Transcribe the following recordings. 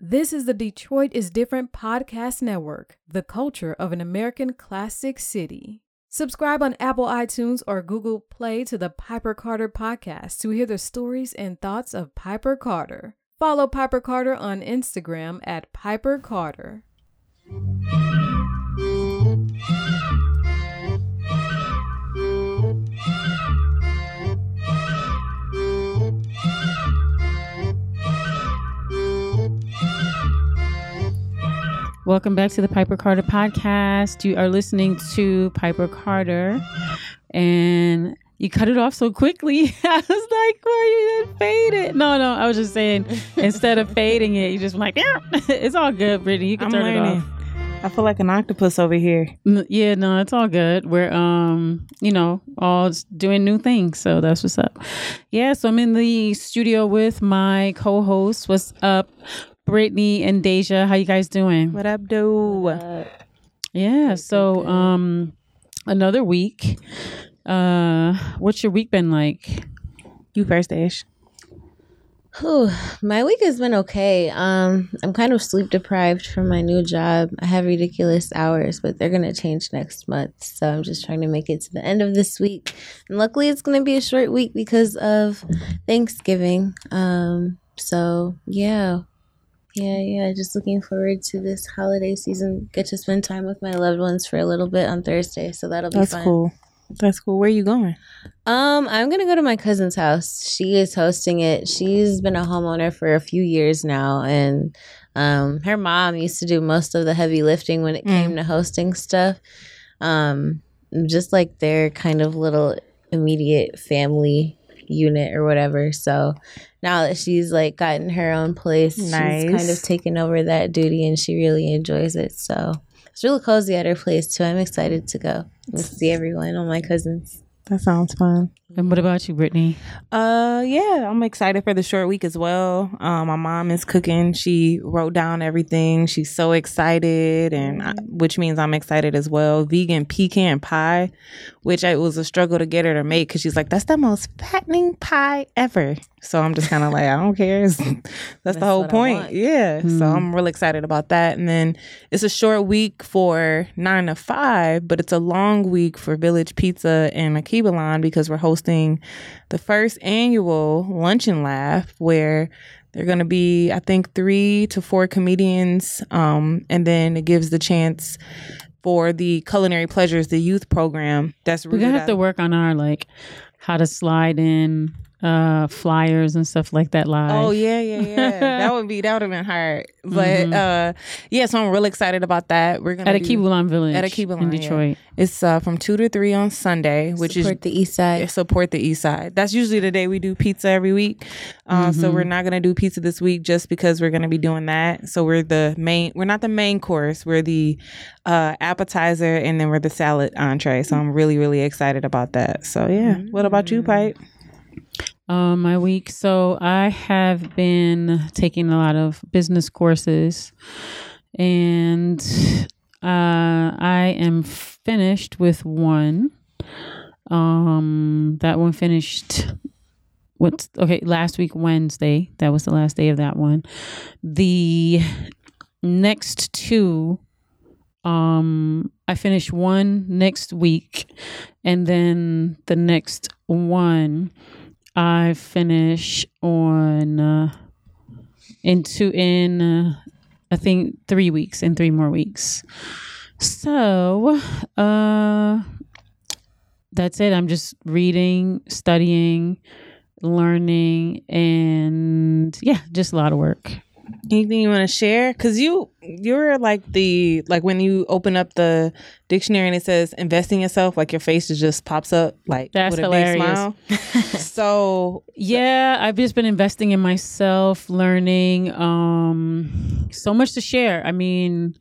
This is the Detroit is Different podcast network, the culture of an American classic city. Subscribe on Apple iTunes or Google Play to the Piper Carter podcast to hear the stories and thoughts of Piper Carter. Follow Piper Carter on Instagram at Piper Carter. Welcome back to the Piper Carter podcast. You are listening to Piper Carter, and you cut it off so quickly. I was like, "Why you didn't fade it?" No, no, I was just saying instead of fading it, you just like, "Yeah, it's all good, Brittany. You can I'm turn learning. it off." I feel like an octopus over here. Yeah, no, it's all good. We're um, you know, all doing new things, so that's what's up. Yeah, so I'm in the studio with my co-host. What's up, Brittany and Deja? How you guys doing? What up, do? Yeah. So, um, another week. Uh, what's your week been like? You first, Ash. Whew, my week has been okay. Um, I'm kind of sleep deprived from my new job. I have ridiculous hours, but they're gonna change next month. So I'm just trying to make it to the end of this week. And luckily it's gonna be a short week because of Thanksgiving. Um, so yeah. Yeah, yeah. Just looking forward to this holiday season. Get to spend time with my loved ones for a little bit on Thursday. So that'll be That's fun. cool. That's cool. Where are you going? Um, I'm gonna go to my cousin's house. She is hosting it. She's been a homeowner for a few years now, and um, her mom used to do most of the heavy lifting when it came to hosting stuff. Um, just like their kind of little immediate family unit or whatever. So now that she's like gotten her own place, she's kind of taken over that duty, and she really enjoys it. So it's really cozy at her place too. I'm excited to go and see everyone, all my cousins. That sounds fun. And what about you, Brittany? Uh, yeah, I'm excited for the short week as well. Um, my mom is cooking. She wrote down everything. She's so excited, and I, which means I'm excited as well. Vegan pecan pie, which it was a struggle to get her to make because she's like, "That's the most fattening pie ever." So I'm just kind of like, I don't care. It's- That's, the whole point. Yeah. So I'm really excited about that. And then it's a short week for nine to five, but it's a long week for Village Pizza and Akibalon because we're hosting the first annual luncheon Laugh where they're going to be, I think, three to four comedians. Um, and then it gives the chance for the Culinary Pleasures, the youth program. That's We're gonna have to work on our like how to slide in uh flyers and stuff like that live. Oh yeah, yeah, yeah. that would be that would have been hard, but uh, yeah. So I'm really excited about that. We're gonna At a do- Kibulan Village At Akibalon, in yeah. Detroit. It's uh, from two to three on Sunday, which Support is support the East Side. support the East Side. That's usually the day we do pizza every week. Uh, So we're not gonna do pizza this week just because we're gonna be doing that. So we're the main. We're not the main course. We're the uh, appetizer, and then we're the salad entree. So I'm really really excited about that. So yeah. What about you, Pipe? Um, my week. So I have been taking a lot of business courses, and uh, I am finished with one. Um, that one finished. What's okay? Last week Wednesday. That was the last day of that one. The next two. Um, I finish one next week, and then the next one. I finish on uh, in in uh, I think three weeks in three more weeks. So uh, that's it. I'm just reading, studying, learning, and yeah, just a lot of work. Anything you want to share? Cause you you're like the like when you open up the dictionary and it says invest in yourself, like your face just pops up like That's with a hilarious. big smile. so Yeah, I've just been investing in myself, learning. Um, so much to share. I mean,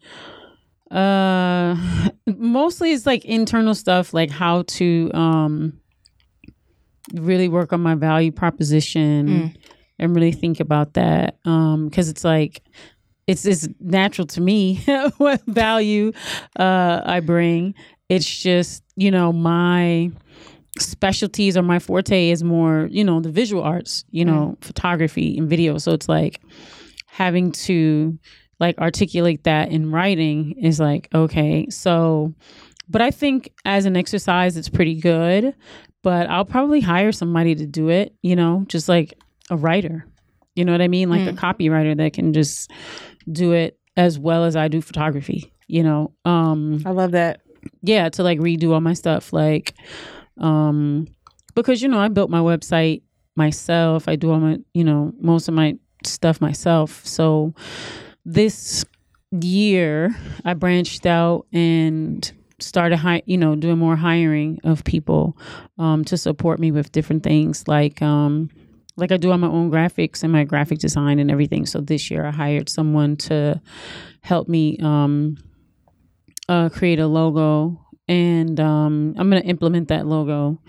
uh, mostly it's like internal stuff, like how to um really work on my value proposition and really think about that. Um, because it's like it's it's natural to me what value uh I bring. It's just you know my specialties or my forte is more you know the visual arts you know photography and video so it's like having to like articulate that in writing is like okay so but i think as an exercise it's pretty good but i'll probably hire somebody to do it you know just like a writer. You know what i mean? Like a copywriter that can just do it as well as i do photography you know? Um I love that. yeah to like redo all my stuff like um because you know i built my website myself. I do all my you know most of my stuff myself. So this year i branched out and started hi- you know doing more hiring of people um to support me with different things like um like I do on my own graphics and my graphic design and everything. So this year I hired someone to help me um, uh, create a logo, and um, I'm going to implement that logo.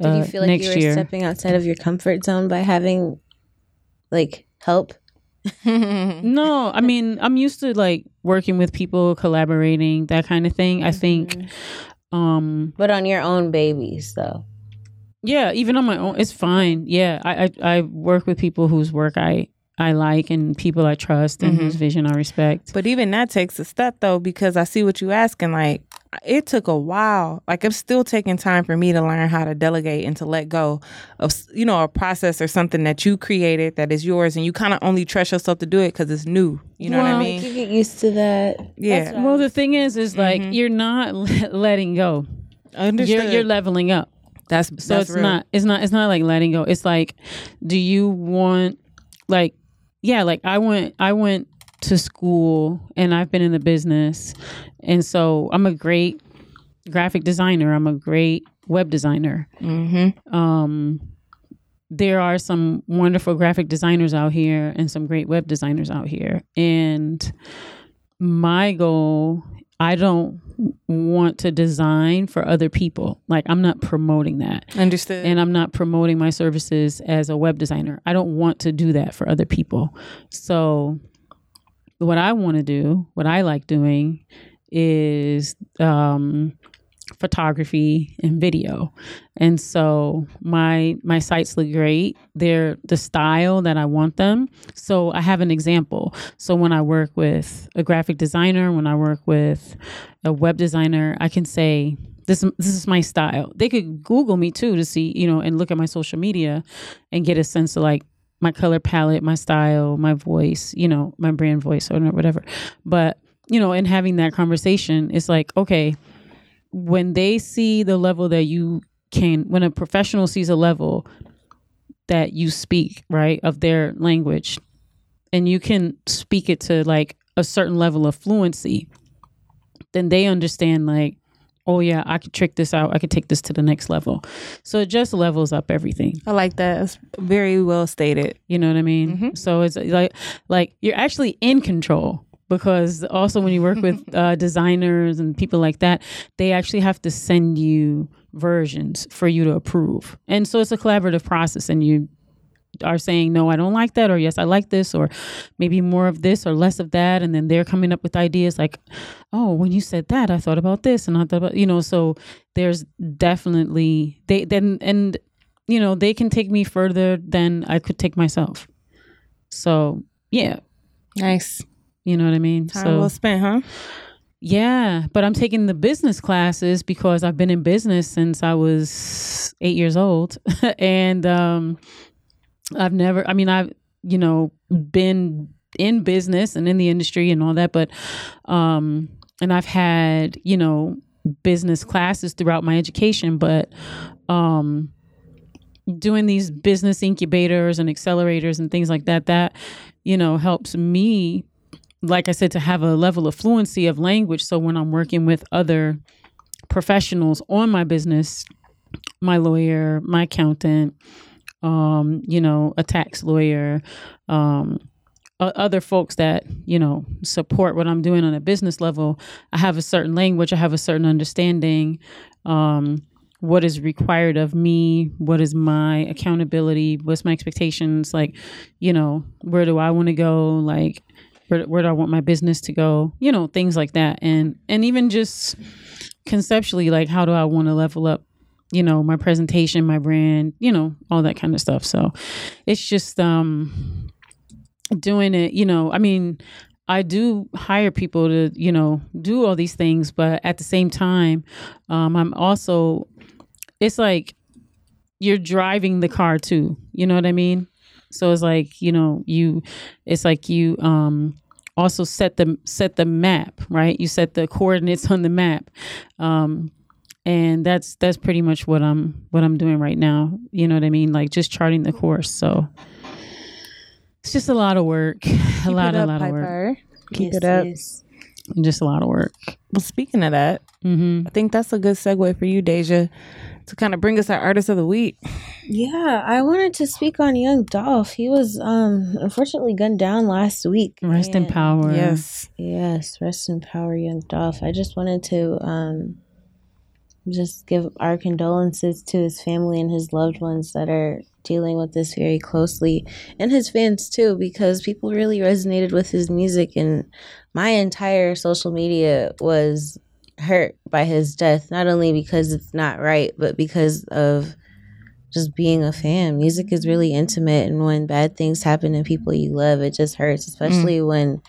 Did you uh, feel like next you were year. stepping outside of your comfort zone by having like help? No, I mean I'm used to like working with people, collaborating, that kind of thing. I think, um, But on your own babies though. Yeah, even on my own, it's fine. Yeah, I I, I work with people whose work I I like and people I trust and whose mm-hmm. vision I respect. But even that takes a step though, because I see what you asking. Like it took a while. Like it's still taking time for me to learn how to delegate and to let go of you know a process or something that you created that is yours, and you kind of only trust yourself to do it because it's new. You know what I mean? You get used to that. Yeah, Well, the thing is, is like mm-hmm. you're not letting go. understood. You're you're leveling up. That's So that's it's real. not it's not it's not like letting go. It's like do you want like yeah, like I went I went to school and I've been in the business and so I'm a great graphic designer. I'm a great web designer. Mm-hmm. Um there are some wonderful graphic designers out here and some great web designers out here. And my goal, I don't want to design for other people. Like I'm not promoting that Understood. and I'm not promoting my services as a web designer. I don't want to do that for other people. So, what I want to do, what I like doing, is um, photography and video. And so my my sites look great. They're the style that I want them. So I have an example. So when I work with a graphic designer, when I work with a web designer, I can say this this is my style. They could Google me too to see, you know, and look at my social media and get a sense of like my color palette, my style, my voice, you know, my brand voice or whatever. But, you know, in having that conversation, it's like, okay, when they see the level that you can when a professional sees a level that you speak, right, of their language, and you can speak it to like a certain level of fluency, then they understand like oh yeah, I could trick this out. I could take this to the next level. So it just levels up everything. I like that. It's very well stated. You know what I mean? Mm-hmm. So it's like like you're actually in control because also when you work with uh, designers and people like that, they actually have to send you versions for you to approve. And so it's a collaborative process and you are saying no i don't like that or yes i like this or maybe more of this or less of that and then they're coming up with ideas like oh when you said that i thought about this and i thought about you know so there's definitely they then and you know they can take me further than i could take myself so yeah Nice. You know what i mean Time so well spent, huh? yeah, but I'm taking the business classes because I've been in business since I was eight years old. and um, I've never, I mean, I've, you know, been in business and in the industry and all that, but, um, and I've had, you know, business classes throughout my education, but, um, doing these business incubators and accelerators and things like that, that, you know, helps me like I said, to have a level of fluency of language. So when I'm working with other professionals on my business, my lawyer, my accountant, um, you know, a tax lawyer, um, other folks that you know support what I'm doing on a business level, I have a certain language, I have a certain understanding. Um, what is required of me? What is my accountability? What's my expectations? Like, you know, where do I want to go? Like, where, where do I want my business to go? You know, things like that. And and even just conceptually, like how do I want to level up, you know, my presentation, my brand, you know, all that kind of stuff. So it's just um doing it, you know, I mean, I do hire people to, you know, do all these things, but at the same time, um, I'm also, it's like you're driving the car too. You know what I mean? So it's like, you know, you, it's like you, um, also set the set the map right? You set the coordinates on the map. Um and that's that's pretty much what i'm what i'm doing right now. You know what i mean? Like just charting the course. So it's just a lot of work. A lot a lot of work. Keep Yes, it up. yes. just a lot of work. Well, speaking of that, mm-hmm. I think that's a good segue for you, Deja, to kind of bring us our artist of the week. Yeah, I wanted to speak on Young Dolph. He was um unfortunately gunned down last week. rest in power Yes. Yes, rest in power, Young Dolph. I just wanted to um just give our condolences to his family and his loved ones that are dealing with this very closely and his fans too because people really resonated with his music and my entire social media was hurt by his death not only because it's not right but because of just being a fan. Music is really intimate and when bad things happen to people you love it just hurts especially when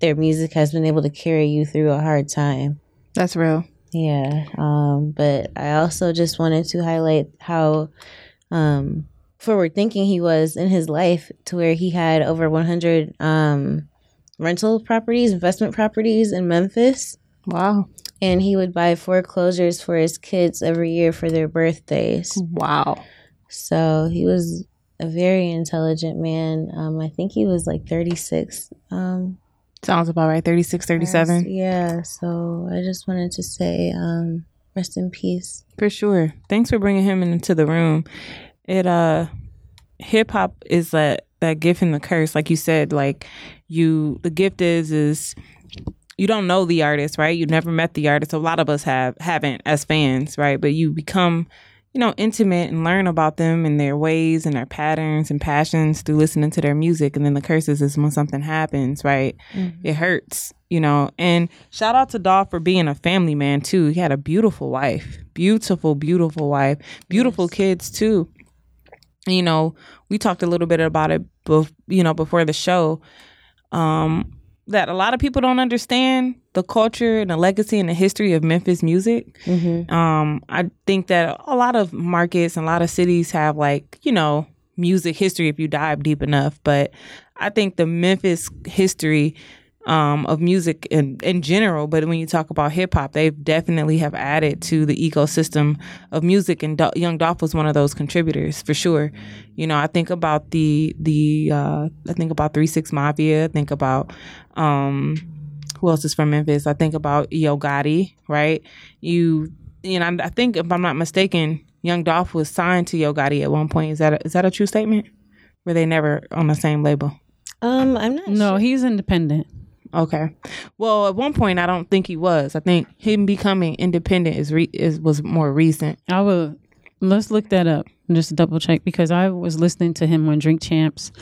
their music has been able to carry you through a hard time. That's real. yeah, um, but I also just wanted to highlight how um, forward thinking he was in his life to where he had over 100 um, rental properties, investment properties in Memphis, Wow. and he would buy foreclosures for his kids every year for their birthdays. Wow. So he was a very intelligent man. Um, I think he was like 36. Um, Sounds about right. 36, 37. Yeah, so I just wanted to say um, rest in peace. For sure. Thanks for bringing him into the room. It uh hip hop is that that gift and the curse like you said like you the gift is is you don't know the artist, right? You never met the artist. A lot of us have haven't as fans, right? But you become you know, intimate and learn about them and their ways and their patterns and passions through listening to their music. And then the curses is when something happens, right? It hurts, you know. And shout out to Dolph for being a family man too. He had a beautiful wife, beautiful, beautiful wife, beautiful kids too. You know, we talked a little bit about it, bef- you know, before the show. Um, that a lot of people don't understand the culture and the legacy and the history of Memphis music. Mm-hmm. Um, I think that a lot of markets and a lot of cities have like, you know, music history if you dive deep enough. But I think the Memphis history um, of music in, in general, but when you talk about hip hop, they definitely have added to the ecosystem of music, and Do- Young Dolph was one of those contributors for sure. You know, I think about the the uh, I think about Three Six Mafia. I think about um, who else is from Memphis? I think about Yo Gotti, right? You, you know, I I think if I'm not mistaken, Young Dolph was signed to Yo Gotti at one point. Is that a, is that a true statement? Were they never on the same label? Um, I'm not no sure. he's independent Okay. Well, at one point, I don't think he was. I think him becoming independent is re- is was more recent. I will. Let's look that up and just double check because I was listening to him on Drink Champs,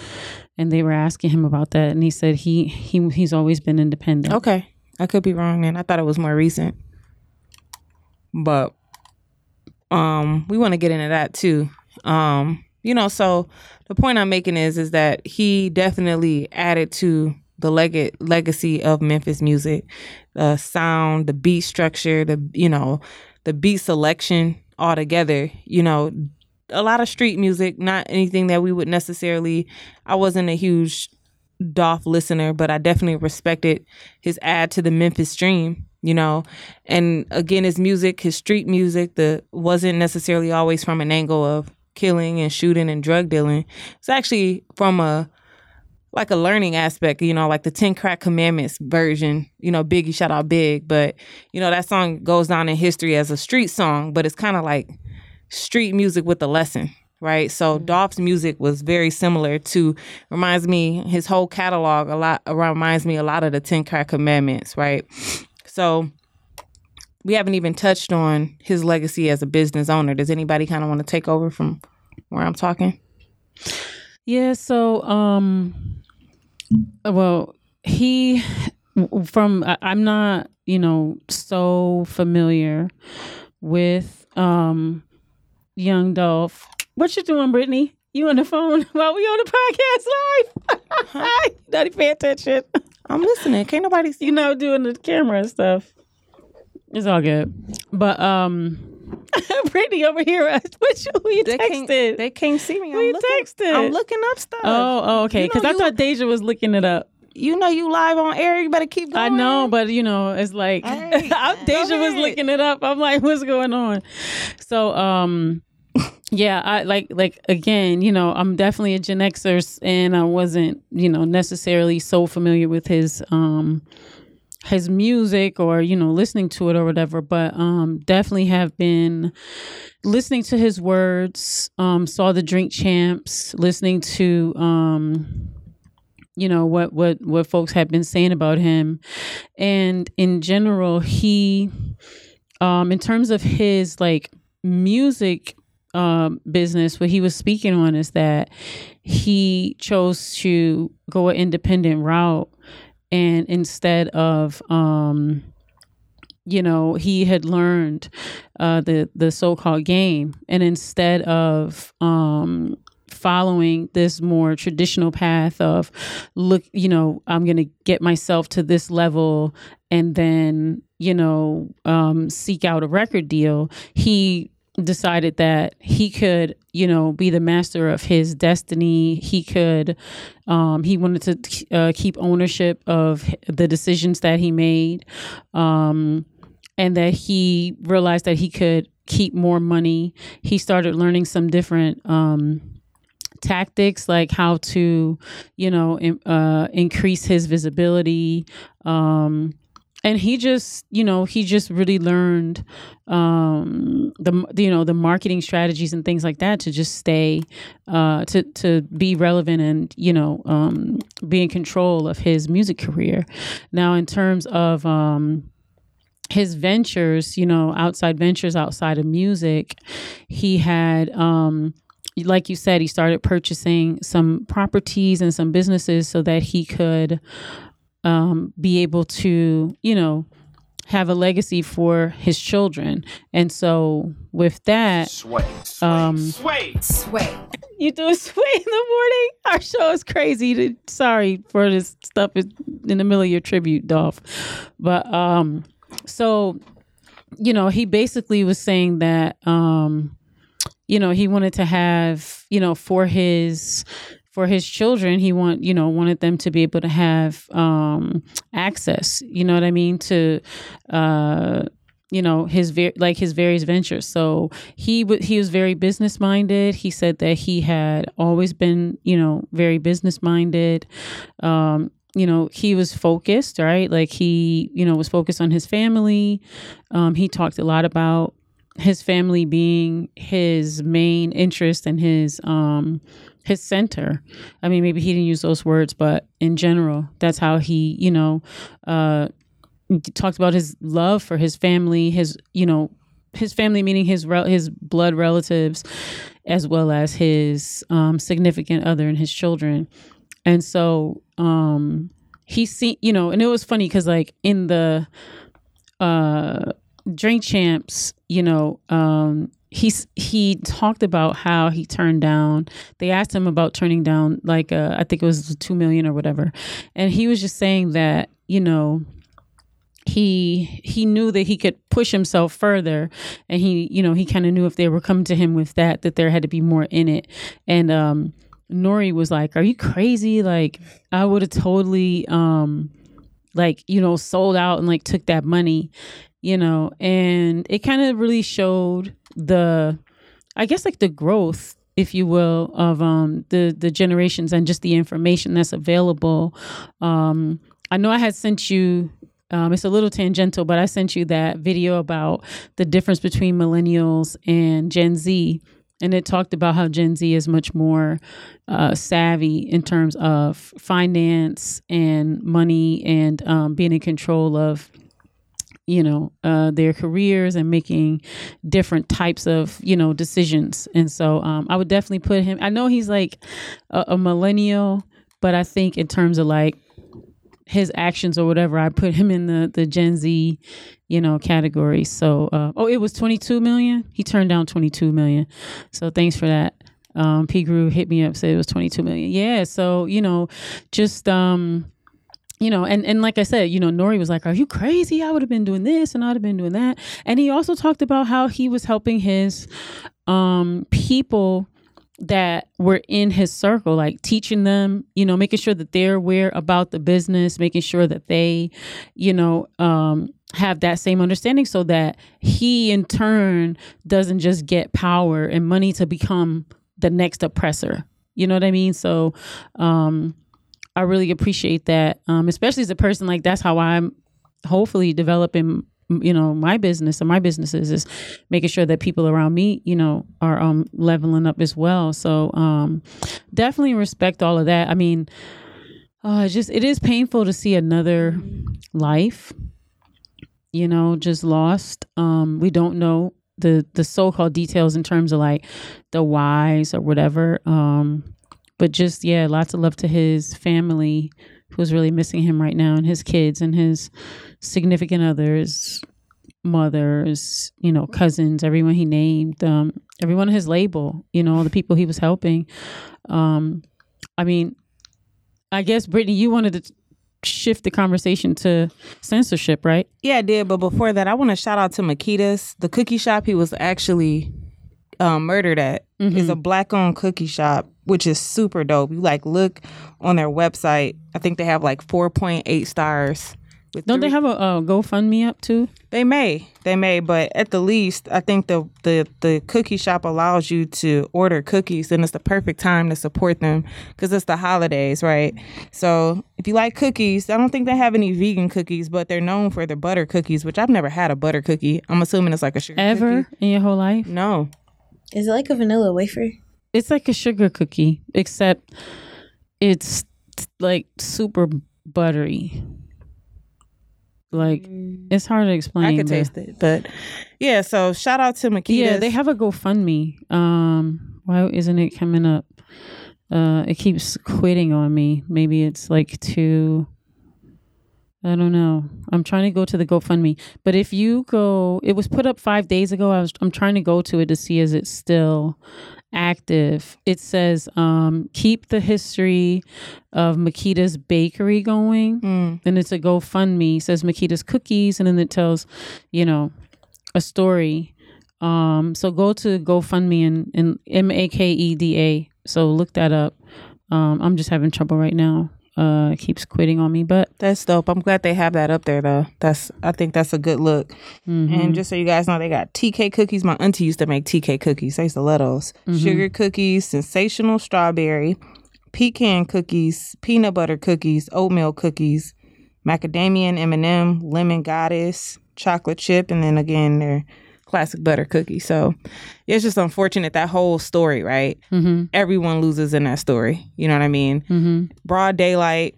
and they were asking him about that, and he said he he he's always been independent. Okay, I could be wrong. and I thought it was more recent, but um, we want to get into that too. Um, you know, so the point I'm making is is that he definitely added to the leg- legacy of Memphis music, the sound, the beat structure, the you know, the beat selection altogether. You know, a lot of street music, not anything that we would necessarily. I wasn't a huge Dolph listener, but I definitely respected his add to the Memphis stream, you know. And again, his music, his street music, the wasn't necessarily always from an angle of killing and shooting and drug dealing. It's actually from a like a learning aspect, you know, like the Ten Crack Commandments version, you know, Biggie shout out Big, but you know, that song goes down in history as a street song, but it's kind of like street music with a lesson, right? So Dolph's music was very similar to reminds me his whole catalog a lot reminds me a lot of the Ten Crack Commandments, right? So we haven't even touched on his legacy as a business owner. Does anybody kind of want to take over from where I'm talking? Yeah, so um well, he from I'm not, you know, so familiar with um Young Dolph. What you doing, Brittany? You on the phone while we on the podcast live? Not even pay attention. I'm listening. Can't nobody see. You know, doing the camera and stuff. It's all good. But um Brittany over here, what you, who you They can't, texted? they can't see me. Who I'm you looking, texted? I'm looking up stuff. oh, oh, okay. You know Because I thought Deja was looking it up. You know you live on air. You better keep going. I know, but you know, it's like I'm- Deja was looking it up. I'm like, what's going on? So, um, yeah, I like like again, you know, I'm definitely a Gen Xer, and I wasn't, you know, necessarily so familiar with his um his music or you know listening to it or whatever but um definitely have been listening to his words um saw the drink champs listening to um you know what what what folks have been saying about him. And in general he um in terms of his like music um business what he was speaking on is that he chose to go an independent route and instead of um you know he had learned uh the the so-called game. And instead of um following this more traditional path of look you know i'm going to get myself to this level and then you know um seek out a record deal he decided that he could you know be the master of his destiny. He could um he wanted to uh, keep ownership of the decisions that he made um and that he realized that he could keep more money. He started learning some different um tactics like how to you know in, uh increase his visibility um and he just you know he just really learned um the you know the marketing strategies and things like that to just stay uh to to be relevant and you know um be in control of his music career. Now in terms of um his ventures, you know, outside ventures outside of music, he had um like you said, he started purchasing some properties and some businesses so that he could um, be able to, you know, have a legacy for his children. And so with that, Sway. Sway. Um, sway. Sway. you do a sway in the morning. Our show is crazy. Sorry for this stuff is in the middle of your tribute, Dolph. But um, so you know, he basically was saying that um, you know, he wanted to have, you know, for his for his children, he want, you know, wanted them to be able to have um access, you know what I mean, to uh you know his ver- like his various ventures. So he w- he was very business minded he said that he had always been you know very business minded um you know he was focused right? Like he you know was focused on his family. Um he talked a lot about his family being his main interest and his um his center i mean maybe he didn't use those words but in general that's how he you know uh talked about his love for his family, his you know his family meaning his rel- his blood relatives, as well as his um, significant other and his children, and so um, he see you know, and it was funny because like in the uh, drink champs, you know. Um, He's he talked about how he turned down. They asked him about turning down like uh, I think it was two million or whatever, and he was just saying that you know he he knew that he could push himself further. And he you know he kind of knew if they were coming to him with that that there had to be more in it. And um N.O.R.E. was like are you crazy? Like i would have totally um like you know sold out and like took that money you know? And it kind of really showed the i guess like the growth if you will of um the the generations and just the information that's available um i know i had sent you um, it's a little tangential, but I sent you that video about the difference between millennials and Gen Z. And it talked about how Gen Z is much more uh, savvy in terms of finance and money and um, being in control of, you know, uh, their careers and making different types of, you know, decisions. And so um, I would definitely put him, I know he's like a, a millennial, but I think in terms of like, his actions or whatever, I put him in the the Gen Z, you know, category. So, uh, oh, it was 22 million. He turned down 22 million. So thanks for that. Um, P Grew hit me up, said it was 22 million. Yeah. So, you know, just, um, you know, and, and like I said, you know, N.O.R.E. was like, Are you crazy? I would have been doing this and I'd have been doing that. And he also talked about how he was helping his um people that were in his circle, like teaching them, you know, making sure that they're aware about the business, making sure that they, you know, um, have that same understanding so that he in turn doesn't just get power and money to become the next oppressor. You know what I mean? So um I really appreciate that. Um, especially as a person like that's how I'm hopefully developing you know my business and my businesses is making sure that people around me you know are um leveling up as well. So um definitely respect all of that. I mean uh just it is painful to see another life you know just lost. Um we don't know the the so-called details in terms of like the whys or whatever. Um but just yeah lots of love to his family who's really missing him right now and his kids and his significant others mothers you know cousins everyone he named um everyone on his label you know all the people he was helping um i mean i guess brittany you wanted to shift the conversation to censorship right Yeah, I did. But before that, I want to shout out to Makeda's, the cookie shop he was actually um, murdered at. Is a black owned cookie shop, which is super dope. You like look on their website. I think they have like four point eight stars. With don't they have a, a gofundme up too They may, they may, but at the least, I think the the the cookie shop allows you to order cookies, and it's the perfect time to support them because it's the holidays, right? So if you like cookies, I don't think they have any vegan cookies, but they're known for their butter cookies, which I've never had a butter cookie. I'm assuming it's like a sugar ever cookie. in your whole life No, Is it like a vanilla wafer? it's like a sugar cookie except it's like super buttery like it's hard to explain I could but- taste it, but yeah. So shout out to Makeda. yeah they have a gofundme um why isn't it coming up uh it keeps quitting on me maybe it's like too I don't know. I'm trying to go to the GoFundMe, but if you go, it was put up five days ago. I was I'm trying to go to it to see is it still active. It says um, keep the history of Makeda's bakery going, Mm. and it's a GoFundMe. It says Makeda's cookies, and then it tells, you know, a story. Um, so go to GoFundMe and, and M A K E D A. So look that up. Um, I'm just having trouble right now. Uh, it keeps quitting on me, but That's dope. I'm glad they have that up there though. That's I think that's a good look. mm-hmm. And just so you guys know, they got TK cookies. My auntie used to make TK cookies. I used to love those. Mm-hmm. Sugar cookies, sensational strawberry, pecan cookies, peanut butter cookies, oatmeal cookies, macadamia and M&M, lemon goddess, chocolate chip, and then again their classic butter cookie. So it's just unfortunate that whole story, right? Mm-hmm. Everyone loses in that story. You know what I mean? Mm-hmm. broad daylight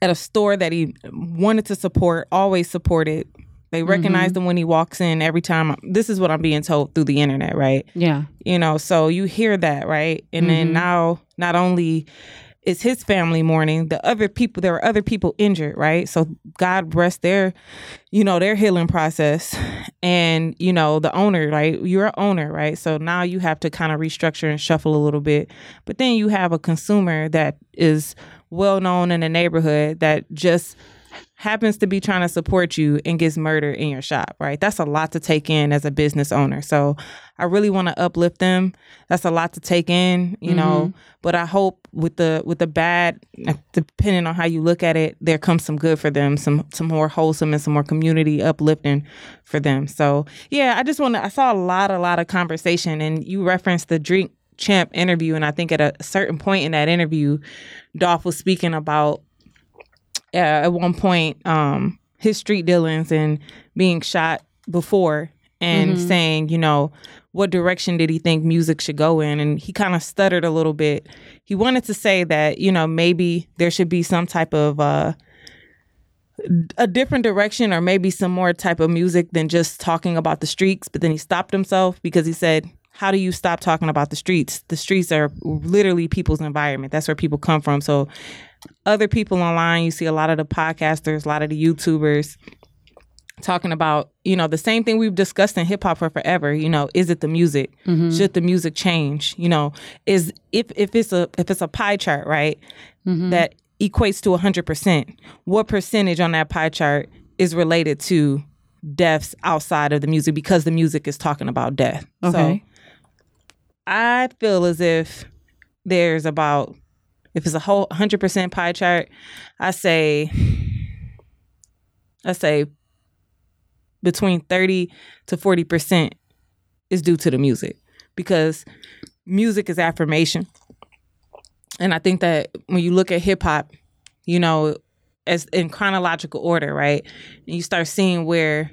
at a store that he wanted to support, always supported. They recognize him when he walks in every time. This is what I'm being told through the internet, right? Yeah. You know, so you hear that, right? And then now, not only is his family mourning, the other people, there are other people injured, right? So God rest their, you know, their healing process. And, you know, the owner, right? You're an owner, right? So now you have to kind of restructure and shuffle a little bit. But then you have a consumer that is well known in the neighborhood that just happens to be trying to support you and gets murdered in your shop, right? That's a lot to take in as a business owner. So I really want to uplift them. That's a lot to take in, you know, mm-hmm. but I hope with the with the bad depending on how you look at it, there comes some good for them, some some more wholesome and some more community uplifting for them. So, yeah, I just want to I saw a lot a lot of conversation and you referenced the drink champ interview and I think at a certain point in that interview Dolph was speaking about uh, at one point um his street dealings and being shot before and saying you know what direction did he think music should go in? And he kind of stuttered a little bit. He wanted to say that you know maybe there should be some type of uh a different direction or maybe some more type of music than just talking about the streets. But then he stopped himself because he said how do you stop talking about the streets? The streets are literally people's environment. That's where people come from. So other people online you see a lot of the podcasters a lot of the youtubers talking about you know the same thing we've discussed in hip hop for forever you know is it the music? Mm-hmm. Should the music change? You know is if if it's a if it's a pie chart right mm-hmm. that equates to 100% what percentage on that pie chart is related to deaths outside of the music because the music is talking about death? Okay. so i feel as if there's about if it's a whole 100% pie chart i say i say between 30 to 40% is due to the music because music is affirmation. And I think that when you look at hip hop, you know, as in chronological order, right? And you start seeing where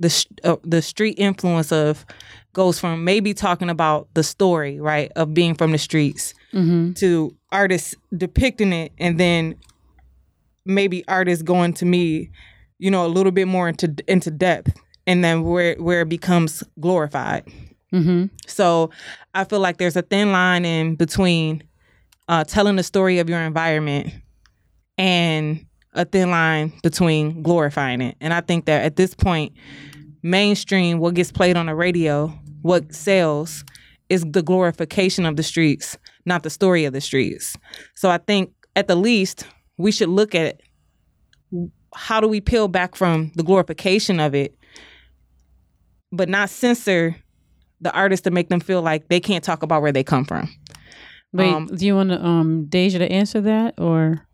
the uh, the street influence of goes from maybe talking about the story, right, of being from the streets to artists depicting it and then maybe artists going to me, you know, a little bit more into into depth, and then where where it becomes glorified. Mm-hmm. So I feel like there's a thin line in between uh, telling the story of your environment and a thin line between glorifying it. And I think that at this point, mainstream, what gets played on the radio, what sells, is the glorification of the streets, not the story of the streets. So I think at the least, we should look at how do we peel back from the glorification of it, but not censor the artists to make them feel like they can't talk about where they come from. Wait, Um, do you want to, um, Deja to answer that or?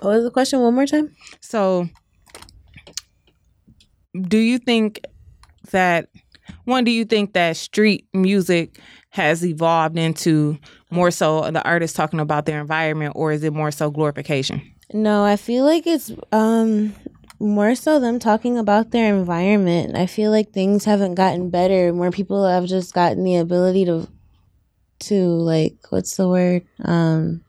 What was the question one more time? So, do you think that one? Do you think that street music has evolved into more so the artists talking about their environment, or is it more so glorification? No, I feel like it's um more so them talking about their environment. I feel like things haven't gotten better. More people have just gotten the ability to to like what's the word? Um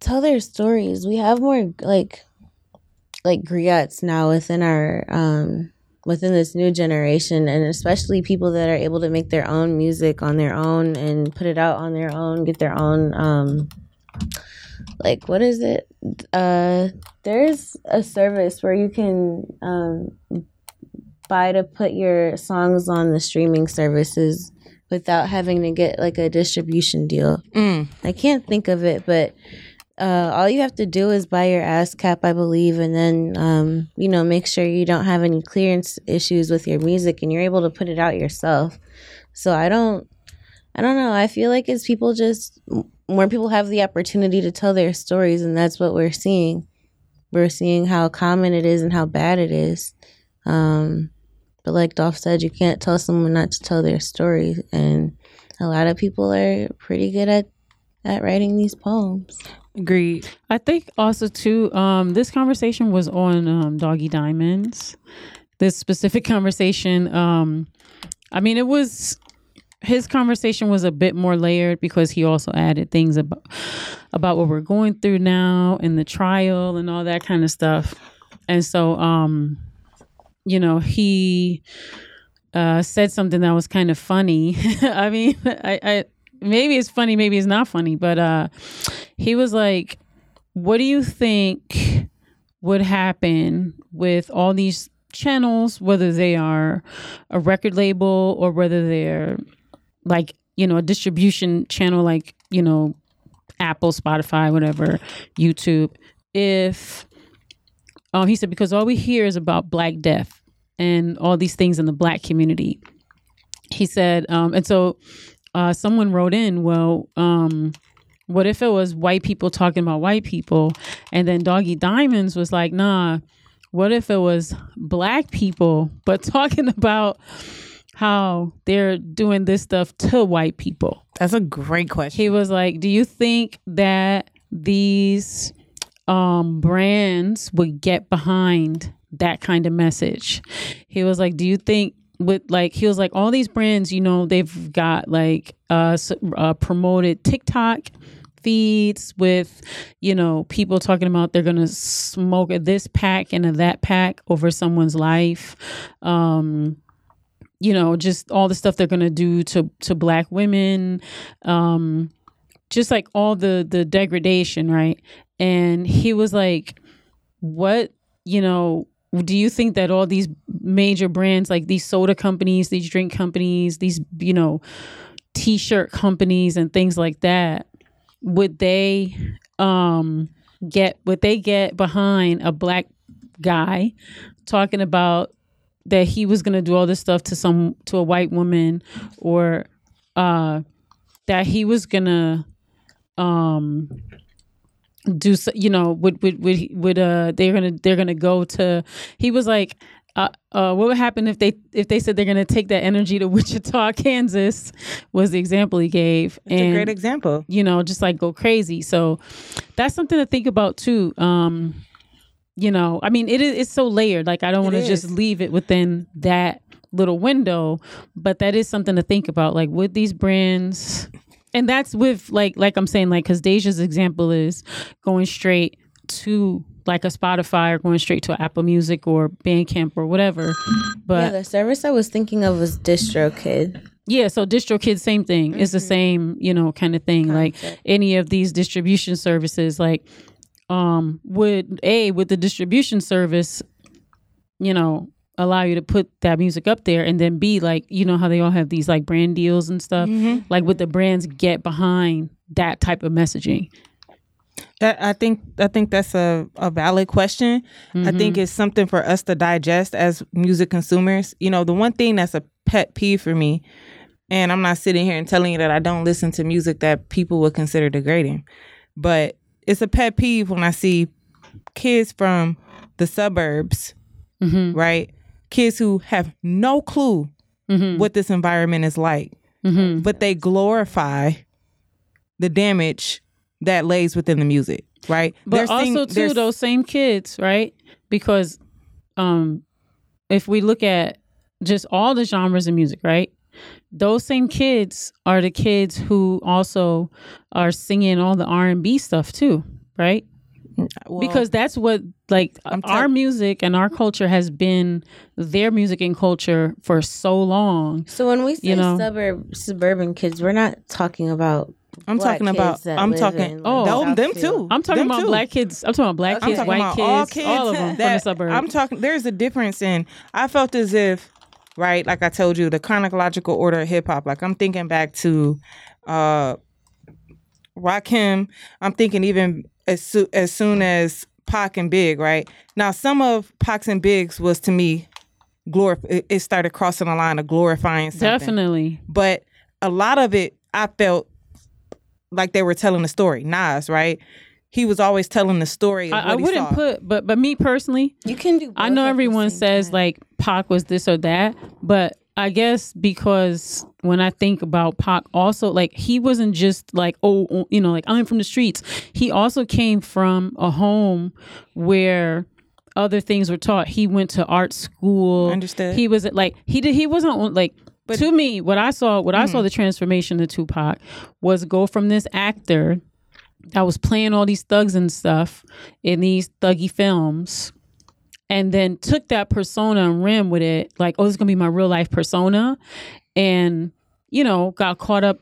tell their stories. We have more like like griots now within our um within this new generation and especially people that are able to make their own music on their own and put it out on their own, get their own um like what is it uh there's a service where you can um buy to put your songs on the streaming services without having to get like a distribution deal Mm. i can't think of it but uh, all you have to do is buy your ASCAP, I believe, and then um, you know make sure you don't have any clearance issues with your music, and you're able to put it out yourself. So I don't, I don't know. I feel like it's people just more people have the opportunity to tell their stories, and that's what we're seeing. We're seeing how common it is and how bad it is. Um, but like Dolph said, you can't tell someone not to tell their story, and a lot of people are pretty good at at writing these poems. Agreed. I think also too, um, this conversation was on um, Doggie Diamonds. This specific conversation, um, I mean, it was his conversation was a bit more layered because he also added things about about what we're going through now and the trial and all that kind of stuff. And so, um, you know, he uh, said something that was kind of funny. I mean, I, I maybe it's funny, maybe it's not funny, but uh, he was like, "What do you think would happen with all these channels, whether they are a record label or whether they're like you know a distribution channel, like you know Apple, Spotify, whatever, YouTube, if." Um, he said because all we hear is about Black Death and all these things in the Black community. He said, um, and so uh, someone wrote in, well, um, what if it was white people talking about white people? And then Doggie Diamonds was like, nah, what if it was black people, but talking about how they're doing this stuff to white people? That's a great question. He was like, do you think that these um, brands would get behind that kind of message? He was like, do you think with like he was like all these brands you know they've got like uh, uh promoted tiktok feeds with you know people talking about they're gonna smoke this pack and a that pack over someone's life. Um you know just all the stuff they're gonna do to to black women um just like all the the degradation right? And he was like what you know do you think that all these major brands like these soda companies these drink companies these you know t-shirt companies and things like that would they um get would they get behind a black guy talking about that he was going to do all this stuff to some to a white woman or uh that he was going to um do so, you know would would would would uh they're gonna they're gonna go to he was like uh, uh, what would happen if they if they said they're gonna take that energy to Wichita, Kansas? Was the example he gave, It's a great example. you know, just like go crazy. So that's something to think about too. Um, you know, I mean, it is it's so layered. Like I don't want to just leave it within that little window, but that is something to think about. Like would these brands, and that's with like like I'm saying, like because Deja's example is going straight to like a Spotify or going straight to Apple Music or Bandcamp or whatever. yeah, But the service I was thinking of was DistroKid. yeah, so DistroKid, same thing. It's the same, you know, kind of thing. Like any of these distribution services, like um would a with the distribution service, you know, allow you to put that music up there and then be like you know how they all have these like brand deals and stuff mm-hmm. like would the brands get behind that type of messaging I think I think that's a, a valid question. I mm-hmm. think it's something for us to digest as music consumers. You know, the one thing that's a pet peeve for me, and I'm not sitting here and telling you that I don't listen to music that people would consider degrading, but it's a pet peeve when I see kids from the suburbs, mm-hmm. right? Kids who have no clue what this environment is like, but they glorify the damage that lays within the music, right? But They're sing- also too, those same kids, right? Because um if we look at just all the genres of music, right? Those same kids are the kids who also are singing all the R and B stuff too, right? Well, because that's what like I'm our music and our culture has been their music and culture for so long. So when we say You know. suburb suburban kids, we're not talking about. I'm black talking about that I'm talking in, Oh. them, them too. I'm talking Them about too. black kids. I'm talking about black I'm kids, white about kids, all kids, all of them from the that- suburbs. I'm talking. There's a difference in. I felt as if, right, like I told you, the chronological order of hip hop. Like I'm thinking back to, uh, Rakim. I'm thinking even as soo- as soon as Pac and Big. Right now, some of Pac's and Big's was to me, glorif- It, it started crossing the line of glorifying something. Definitely. but a lot of it I felt like they were telling the story. Nas, right? He was always telling the story. Of I, I he wouldn't saw. put, but but me personally, You can do. I know everyone says time. like Pac was this or that, but I guess because when I think about Pac, also like he wasn't just like oh oh, you know like I'm from the streets. He also came from a home where other things were taught. He went to art school. Understood. He was like he did. He wasn't on, like. to me, what I saw, what I Mm-hmm. saw the transformation of Tupac was go from this actor that was playing all these thugs and stuff in these thuggy films and then took that persona and ran with it like oh this is gonna be my real life persona and you know got caught up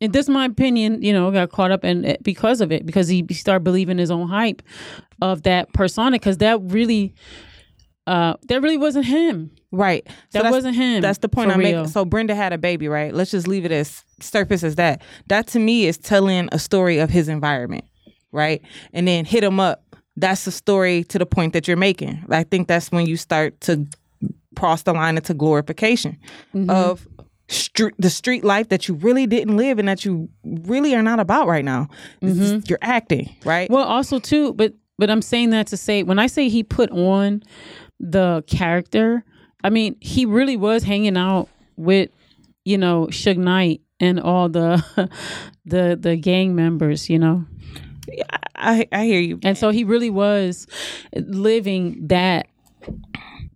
and this is my opinion you know got caught up in it because of it because he started believing his own hype of that persona because that really uh that really wasn't him Right. That that's- wasn't him That's the point I'm real. making. So Brenda had a baby, right? Let's just leave it as surface as that. That to me is telling a story of his environment, right? And then hit him up. That's the story to the point that you're making. I think that's when you start to cross the line into glorification Mm-hmm. of street, the street life that you really didn't live and that you really are not about right now. This is- You're acting, right? Mm-hmm. Well, also too, but but I'm saying that to say when I say he put on the character, I mean he really was hanging out with you know Suge Knight and all the the the gang members, you know, I, I hear you. and so he really was living that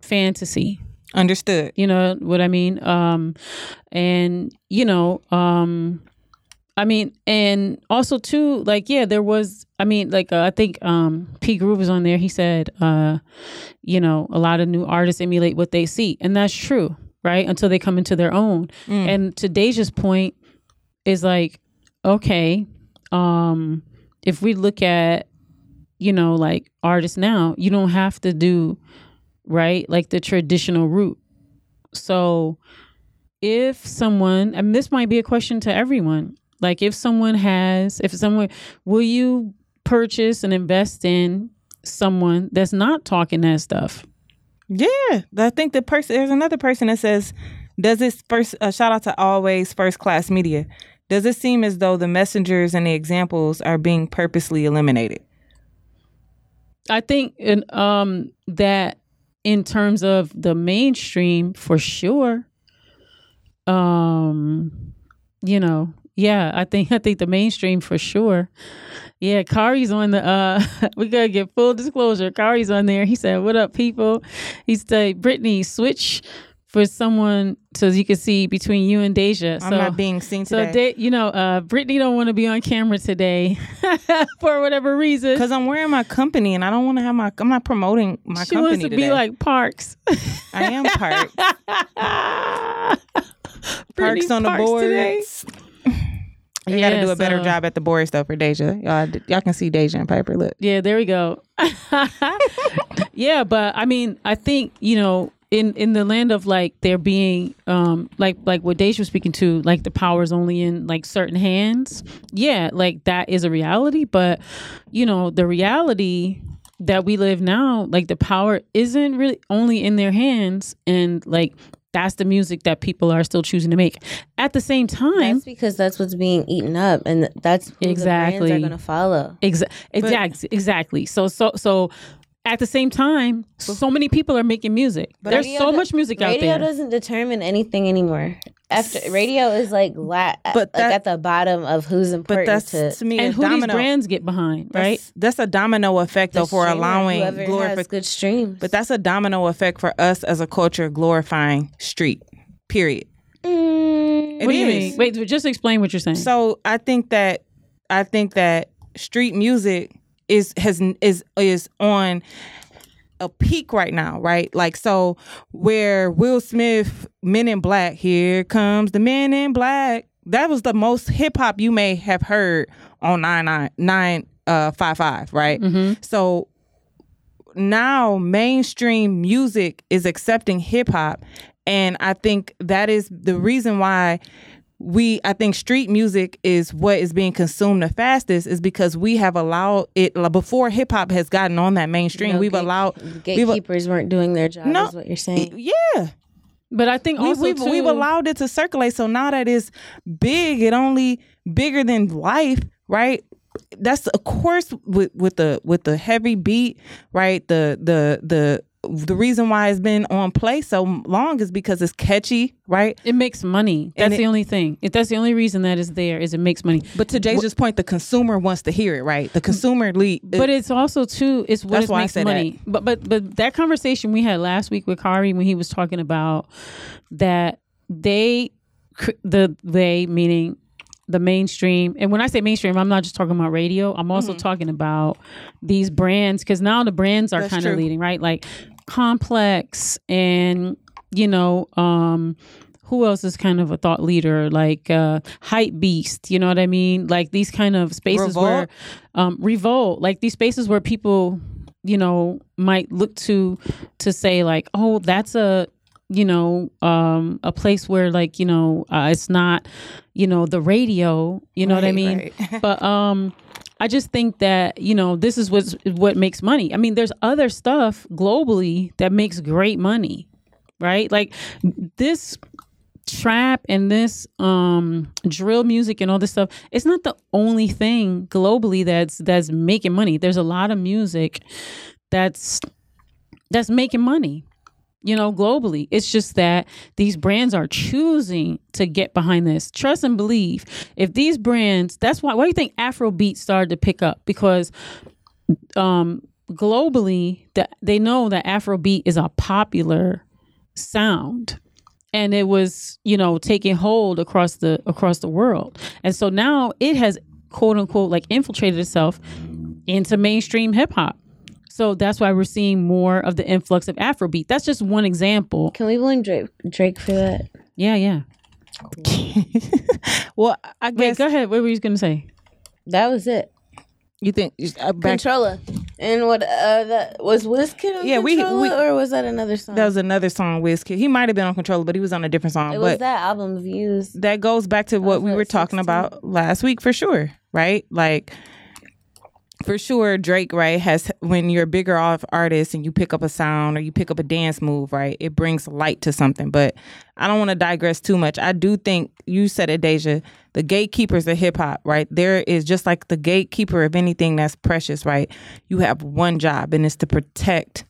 fantasy. Understood. You know what I mean? Um, and you know, um, I mean, and also too, like, yeah, there was. I mean, like, uh, I think um, P. Groove was on there. He said, uh, you know, a lot of new artists emulate what they see, and that's true, right? Until they come into their own. And to Deja's point is like, okay, um, if we look at you know, like artists now, you don't have to do right like the traditional route. So if someone, and this might be a question to everyone, like if someone has, if someone, will you purchase and invest in someone that's not talking that stuff? Yeah, I think the person. There's another person that says, "Does this first?" Uh, shout out to always first class media. Does it seem as though the messengers and the examples are being purposely eliminated? I think in, um, that in terms of the mainstream, for sure. Um, you know, yeah, I think I think the mainstream for sure. Yeah, Kari's on the uh we gotta get full disclosure. Kari's on there. He said, What up, people? He said, Brittany, switch for someone so you can see between you and Deja. I'm so, not being seen so today De- you know, uh Brittany don't want to be on camera today for whatever reason. because I'm wearing my company and I don't want to have my. I'm not promoting my She company She wants to today. be like Parks. I am Parks. Parks on the Parks board. today. I gotta do a better so- job at the boards though for Deja. Y'all, y'all can see Deja and Piper. Look, Yeah, there we go. yeah, but I mean, I think you know, in in the land of like there being um like like what Deja was speaking to, like the power is only in like certain hands. Yeah, like that is a reality, but you know, the reality that we live now, like the power isn't really only in their hands, and like that's the music that people are still choosing to make. At the same time, That's because that's what's being eaten up, and that's Exactly. the brands are going to follow. Exa- exactly, exactly. So, so, so, at the same time, so many people are making music. There's so much music out there. radio doesn't determine anything anymore. After radio is like la- But like at the bottom of who's but important that's to to me and a who domino. these brands get behind, right? That's, that's a domino effect though for allowing whoever glorification. good streams. But that's a domino effect for us as a culture glorifying street. Period. Mm, what do you mean? Wait, just explain what you're saying. So I think that I think that street music is has is is on a peak right now, right? Like so where Will Smith Men in Black, here comes the Men in Black. That was the most hip hop you may have heard on 999 uh 55, right? Mm-hmm. So now mainstream music is accepting hip hop and I think that is the reason why we I think street music is what is being consumed the fastest is because we have allowed it like, before hip hop has gotten on that mainstream no, we've gate- allowed we've, gatekeepers weren't doing their job. No. is what you're saying. yeah but I think we, also we've, too, we've allowed it to circulate so now that it's big it only bigger than life right that's of course with with the with the heavy beat right the the the the reason why it's been on play so long is because it's catchy right it makes money. That's it- the only thing. If that's the only reason that is there is it makes money. but to Jay's Jaja's point the consumer wants to hear it right the consumer lead But it's also too it's what That's it why I makes said that. money. But but but that conversation we had last week with Kari when he was talking about that they the they meaning the mainstream and when I say mainstream I'm not just talking about radio I'm also mm-hmm. talking about these brands because now the brands are kind of leading right like complex and you know um who else is kind of a thought leader like uh hype beast you know what i mean like these kind of spaces where Revolt? um revolt like these spaces where people you know might look to to say like oh that's a you know um a place where like you know uh, it's not you know the radio you know what i mean right. but um I just think that you know this is what's what makes money. I mean, there's other stuff globally that makes great money, right? Like this trap and this um drill music and all this stuff. It's not the only thing globally that's that's making money. There's a lot of music that's that's making money you know, globally. It's just that these brands are choosing to get behind this. Trust and believe. If these brands, that's why why do you think Afrobeat started to pick up? Because um globally that they know that Afrobeat is a popular sound and it was, you know, taking hold across the across the world. And so now it has quote unquote like infiltrated itself into mainstream hip hop. So that's why we're seeing more of the influx of Afrobeat. That's just one example. Can we blame Drake, Drake for that? Yeah, yeah. well I Wait, guess go ahead. What were you going to say? That was it. you think uh, back, Controlla. And what uh that was Wizkid on Yeah, we- we- or was that another song? That was another song, Wizkid. He might have been on Controlla, but he was on a different song. it but was that album views. that goes back to what we what, were talking about last week for sure, right? Like for sure Drake, right, has when you're a bigger off artist and you pick up a sound or you pick up a dance move, right, it brings light to something. But I don't want to digress too much. I do think you said it, Deja, the gatekeepers of hip hop, right? There is just like the gatekeeper of anything that's precious, right? You have one job and it's to protect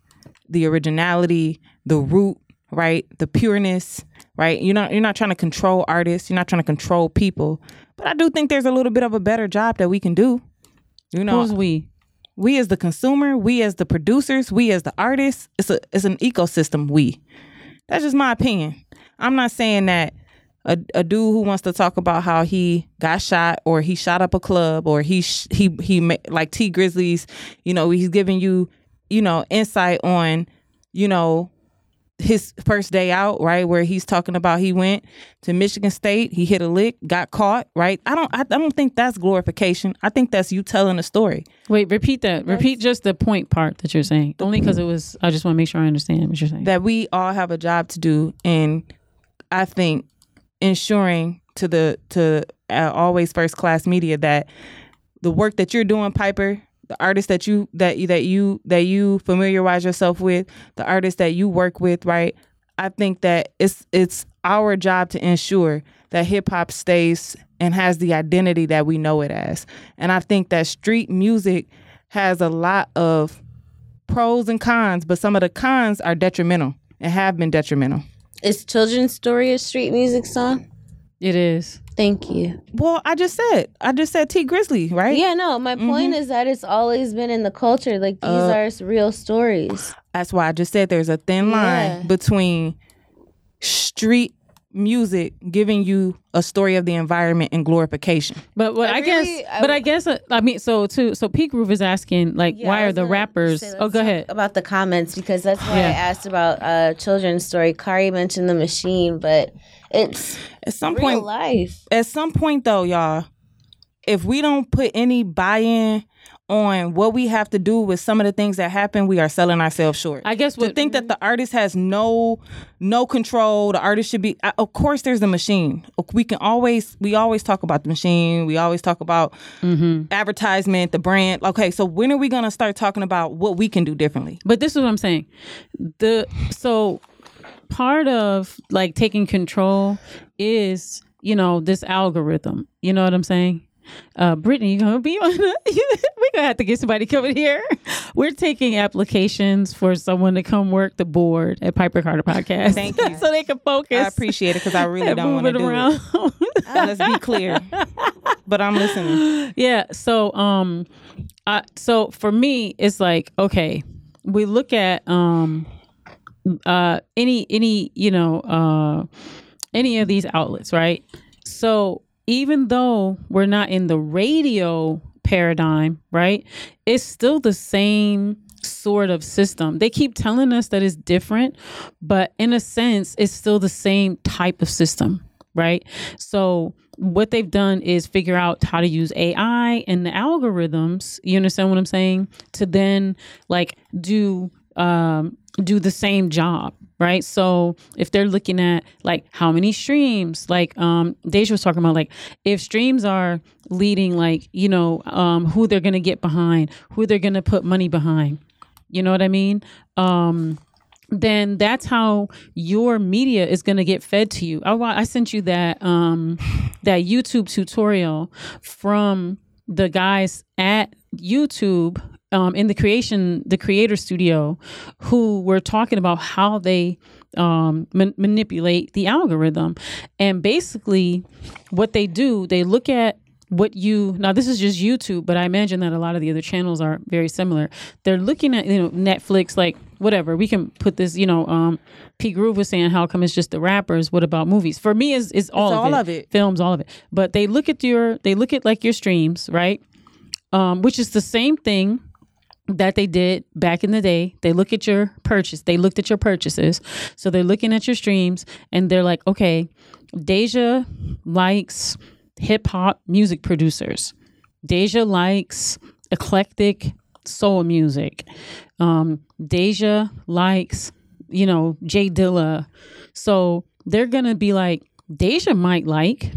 the originality, the root, right? The pureness, right? You're not you're not trying to control artists, you're not trying to control people. But I do think there's a little bit of a better job that we can do. You know, Who's we? we as the consumer, we as the producers, we as the artists, it's a it's an ecosystem. We. That's just my opinion. I'm not saying that a, a dude who wants to talk about how he got shot or he shot up a club or he sh- he he ma- like Tee Grizzleys, you know, he's giving you you know insight on you know his first day out, right, where he's talking about he went to Michigan State, he hit a lick, got caught, right? I don't, I, I don't think that's glorification. I think that's you telling a story. Wait, repeat that. Repeat just the point part that you're saying. Only because it was. I just want to make sure I understand what you're saying. that we all have a job to do and i think ensuring to the to uh, always first class media that the work that you're doing piper the artists that you that you that you that you familiarize yourself with the artists that you work with right i think that it's it's our job to ensure that hip hop stays and has the identity that we know it as and i think that street music has a lot of pros and cons, but some of the cons are detrimental and have been detrimental. Is Children's Story a street music song? it is. Thank you. Well, I just said, I just said Tee Grizzley, right? Yeah, no, my point is that it's always been in the culture. Like these Uh, are real stories. That's why I just said there's a thin line Yeah. between street music giving you a story of the environment and glorification. But what I I, really- guess, I- but I guess, uh, I mean, so too. So Peak Groove is asking, like, Yeah, why are the rappers? say, Oh, go ahead. About the comments because that's why I asked about uh children's story. Kari mentioned the machine, but it's At some real point, life. at some point though, y'all, if we don't put any buy-in on what we have to do with some of the things that happen, we are selling ourselves short. I guess to what think that mm-hmm. the artist has no no control the artist should be of course there's a machine we can always we always talk about the machine we always talk about mm-hmm. advertisement the brand okay so when are we going to start talking about what we can do differently But this is what I'm saying. The so part of like taking control is you know this algorithm. You know what I'm saying? Uh, Brittany, you gonna be on? The, we're gonna have to get somebody coming here. We're taking applications for someone to come work the board at Piper Carter Podcast. Thank you. so they can focus. i appreciate it because i really don't want to do around. it let's be clear but i'm listening yeah so um uh, so for me it's like okay we look at um uh any any you know uh any of these outlets right so even though we're not in the radio paradigm right it's still the same sort of system they keep telling us that it's different but in a sense it's still the same type of system right so what they've done is figure out how to use AI and the algorithms. You understand what I'm saying? To then like do um, do the same job, right? So if they're looking at like how many streams, like um, Deja was talking about, like if streams are leading, like you know um, who they're gonna get behind, who they're gonna put money behind. You know what I mean? Um, then that's how your media is going to get fed to you. I, I sent you that um, that YouTube tutorial from the guys at YouTube um, in the creation the creator studio who were talking about how they um, man- manipulate the algorithm and basically what they do they look at what you now this is just YouTube, but I imagine that a lot of the other channels are very similar. They're looking at you know Netflix, like whatever. We can put this, you know, um, P Groove was saying how come it's just the rappers. What about movies? For me, is is all, all of, of it. it. films, all of it. But they look at your they look at like your streams, right? Um, which is the same thing that they did back in the day. They look at your purchase. They looked at your purchases. So they're looking at your streams and they're like, okay, Deja likes hip hop music producers. Deja likes eclectic soul music. Um, Deja likes, you know, Jay Dilla. So they're gonna be like, Deja might like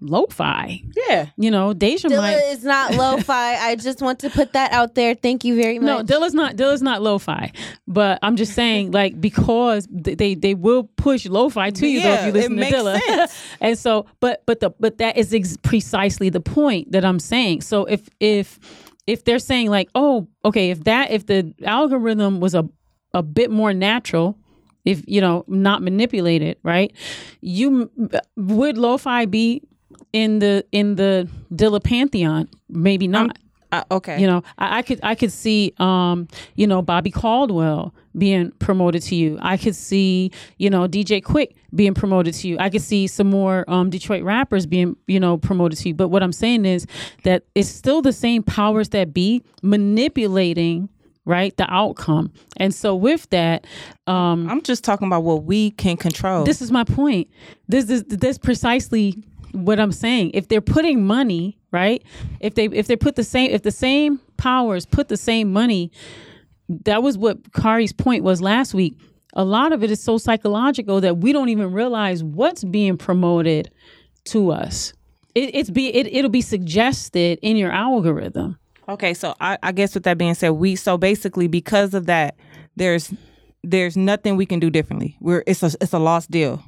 lo-fi. Yeah. You know, Deja Dilla might is not lo-fi. I just want to put that out there. Thank you very much. no. Dilla's not Dilla's not lo-fi, but I'm just saying like because they they will push lo-fi to you though if you listen to Dilla, sense. and so but but the but that is ex- precisely the point that I'm saying. So if if if they're saying like oh okay if that if the algorithm was a a bit more natural. If you know, not manipulated, right? You would lo-fi be in the in the Dilla pantheon? Maybe not. Uh, okay. You know, I, I could I could see um, you know, Bobby Caldwell being promoted to you. I could see, you know, DJ Quik being promoted to you. I could see some more um Detroit rappers being, you know, promoted to you. But what I'm saying is that it's still the same powers that be manipulating right the outcome and so with that um I'm just talking about what we can control. this is my point. This is this precisely what I'm saying. If they're putting money, right? If they if they put the same if the same powers put the same money, that was what Kari's point was last week. A lot of it is so psychological that we don't even realize what's being promoted to us. It, it's be it, it'll be suggested in your algorithm. Okay, so I, I guess with that being said, we so basically because of that, there's there's nothing we can do differently. We're it's a it's a lost deal.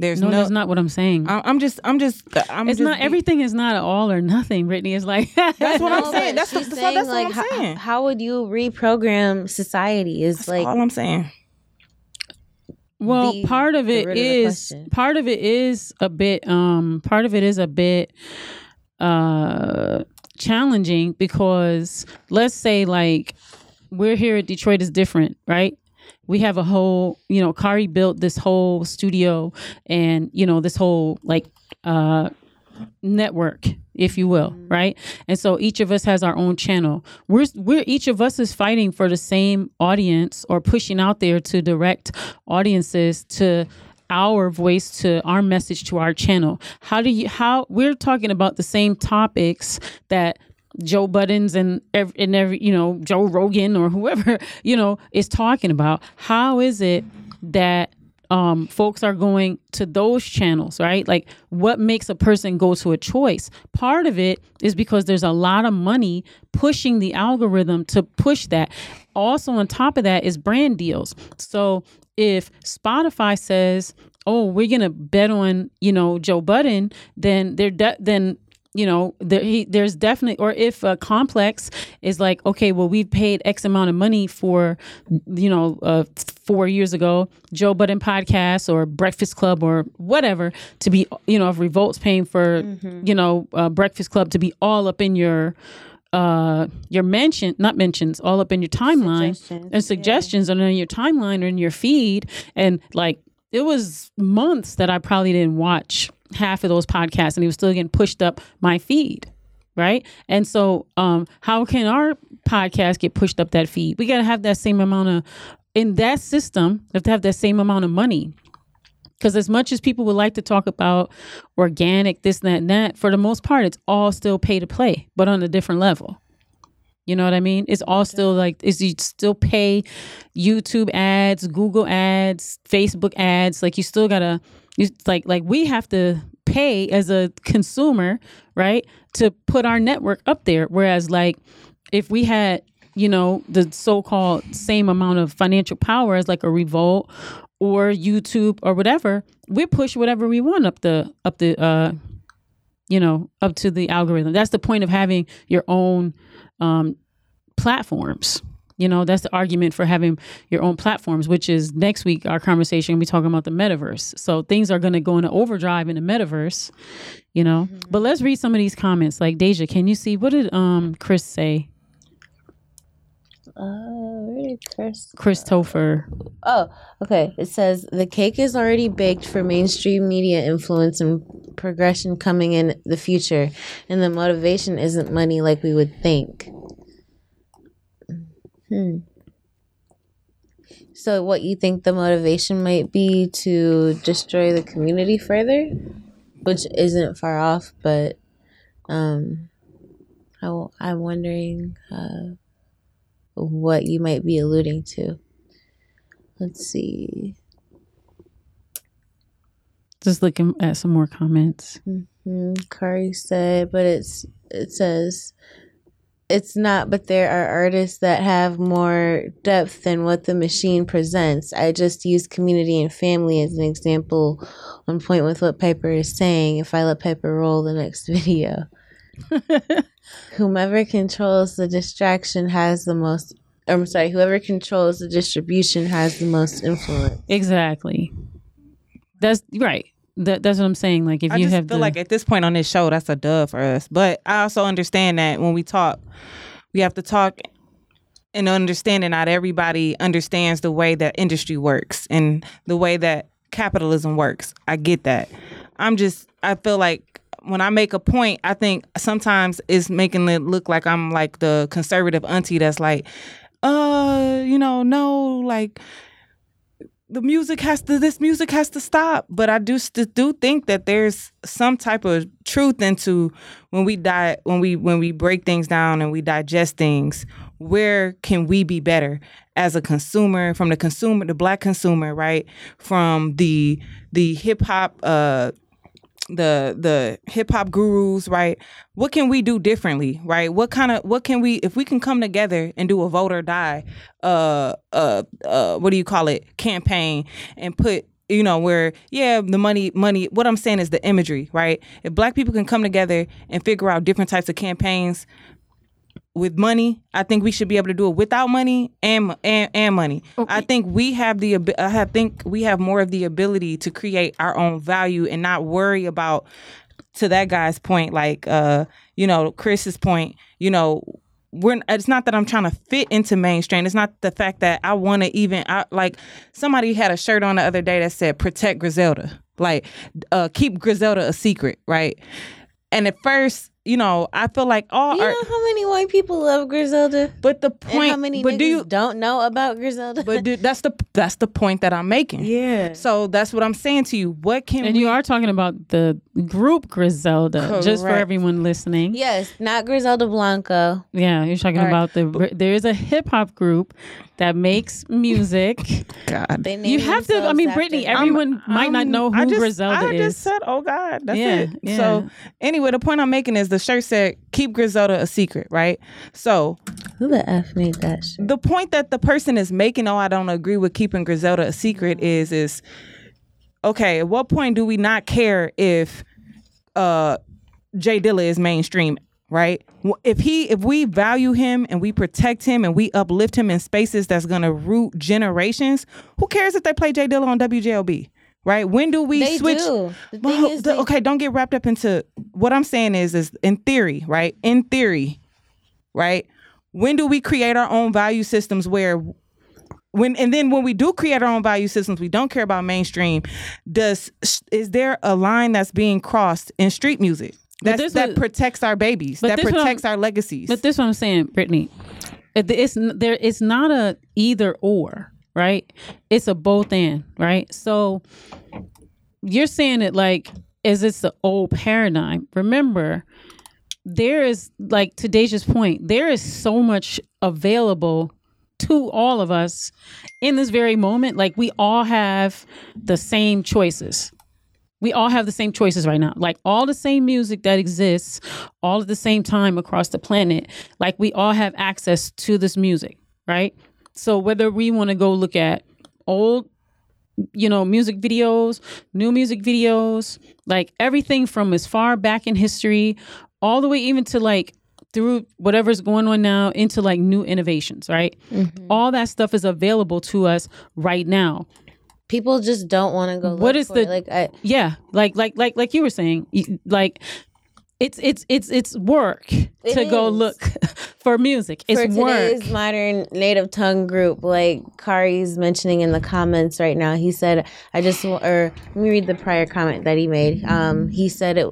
There's No, no. that's not what I'm saying. I- I'm just I'm just I'm it's just not be- everything is not all or nothing, Brittany. It's like That's what No, I'm saying. That's, the, so saying, that's like, what I'm saying. how would you reprogram society? Is That's like all I'm saying. Well, the- part of it is of the is question. part of it is a bit um part of it is a bit uh challenging because let's say like we're here at Detroit is different, right? We have a whole, you know, Kari built this whole studio and, you know, this whole like uh network if you will right? And so each of us has our own channel. We're we're each of us is fighting for the same audience or pushing out there to direct audiences to our voice to our message to our channel. How do you how we're talking about the same topics that Joe Budden and every, and every you know Joe Rogan or whoever you know is talking about how is it that um, folks are going to those channels, right? Like, what makes a person go to a choice? Part of it is because there's a lot of money pushing the algorithm to push that. Also, on top of that, is brand deals. So, if Spotify says, "Oh, we're gonna bet on you know Joe Budden," then they're de- then you know there, he, there's definitely or if a complex is like okay well we've paid x amount of money for you know uh, four years ago joe budden podcast or breakfast club or whatever to be you know if revolt's paying for you know uh, breakfast club to be all up in your uh your mention not mentions all up in your timeline Suggestions, and suggestions and on your timeline or in your feed. And like it was months that I probably didn't watch half of those podcasts and he was still getting pushed up my feed. Right. And so um how can our podcast get pushed up that feed? We gotta have that same amount of in that system, have to have that same amount of money. Because as much as people would like to talk about organic, this, that, and that, for the most part, it's all still pay to play, but on a different level. You know what I mean? It's all still like is you still pay YouTube ads, Google ads, Facebook ads. Like you still gotta you like like we have to pay as a consumer, right? To put our network up there. Whereas like if we had, you know, the so called same amount of financial power as like a revolt or YouTube or whatever, we push whatever we want up the up the uh you know, up to the algorithm. That's the point of having your own um, platforms. You know, that's the argument for having your own platforms, which is next week our conversation. We'll be talking about the metaverse. So things are going to go into overdrive in the metaverse, you know. But let's read some of these comments. Like Deja, can you see what did um Chris say? Uh, where did Chris? Christopher. Oh, okay. It says the cake is already baked for mainstream media influence and progression coming in the future, and the motivation isn't money like we would think. Hmm. So, what you think the motivation might be to destroy the community further, which isn't far off, but um, I, w- I'm wondering uh, what you might be alluding to. Let's see. Just looking at some more comments. Mm, Kari said, but it's it says it's not, but there are artists that have more depth than what the machine presents. I just use community and family as an example on point with what Piper is saying. If I let Piper roll the next video, whomever controls the distraction has the most. I'm sorry, whoever controls the distribution has the most influence. Exactly. That's right. That, that's what I'm saying. Like if I you just have feel the, like at this point on this show, that's a dub for us. But I also understand that when we talk, we have to talk and understand that not everybody understands the way that industry works and the way that capitalism works. I get that. I'm just I feel like when I make a point, I think sometimes it's making it look like I'm like the conservative auntie that's like, uh, you know, no, like the music has to this music has to stop. But i do do think that there's some type of truth into when we die when we when we break things down and we digest things where can we be better as a consumer from the consumer the black consumer right? From the the hip hop uh the the hip hop gurus, right? What can we do differently, right? What kind of what can we if we can come together and do a vote or die uh uh uh what do you call it campaign and put you know where yeah the money money what i'm saying is the imagery right if black people can come together and figure out different types of campaigns with money. I think we should be able to do it without money and and, and money. I think we have the I think we have more of the ability to create our own value and not worry about to that guy's point like uh you know Chris's point, you know we're it's not that I'm trying to fit into mainstream. It's not the fact that I want to even I, like somebody had a shirt on the other day that said protect Griselda. Like uh keep Griselda a secret, right? And at first, you know, I feel like all You art, know how many white people love Griselda? but the And point how many but do you don't know about Griselda? but do, that's the that's the point that I'm making. yeah. So that's what I'm saying to you. What can and we you are talking about the group Griselda, just for everyone listening. Yes, not Griselda Blanco. Yeah, you're talking All right. about the. There is a hip hop group that makes music. God. They you have to. I mean, after Brittany. them. Everyone um, might not I'm- know who I just, Griselda I is. just said, "Oh God, that's Yeah, it." yeah. So anyway, the point I'm making is the shirt said, "Keep Griselda a secret," right? So Who the f made that shit? the point that the person is making, oh, I don't agree with keeping Griselda a secret, is is okay. At what point do we not care if uh Jay Dilla is mainstream? Right. If he, if we value him and we protect him and we uplift him in spaces that's gonna root generations, who cares if they play Jay Dilla on WJLB? Right? When do we They switch? do. The Well, is, the- they- okay, don't get wrapped up into what I'm saying is is in theory, right? In theory, right? When do we create our own value systems where when and then when we do create our own value systems, we don't care about mainstream. Does is there a line that's being crossed in street music But that's, this that protects our babies, that this what I'm- protects our legacies? But this is what I'm saying, Brittany. It's there. It's not a either or, right? It's a both and, right? So you're saying it like as it's the old paradigm. Remember, there is like to Deja's point. There is so much available to all of us in this very moment. Like we all have the same choices we all have the same choices right now like all the same music that exists all at the same time across the planet like we all have access to this music right so whether we want to go look at old you know music videos new music videos like everything from as far back in history all the way even to like through whatever's going on now into like new innovations right all that stuff is available to us right now people just don't want to go. What look is for the- it. like? I, yeah like like like like you were saying like it's it's it's it's work It to go look for music it's for work modern native tongue group, like Kari's mentioning in the comments right now, he said, "I just or let me read the prior comment that he made. Um, he said it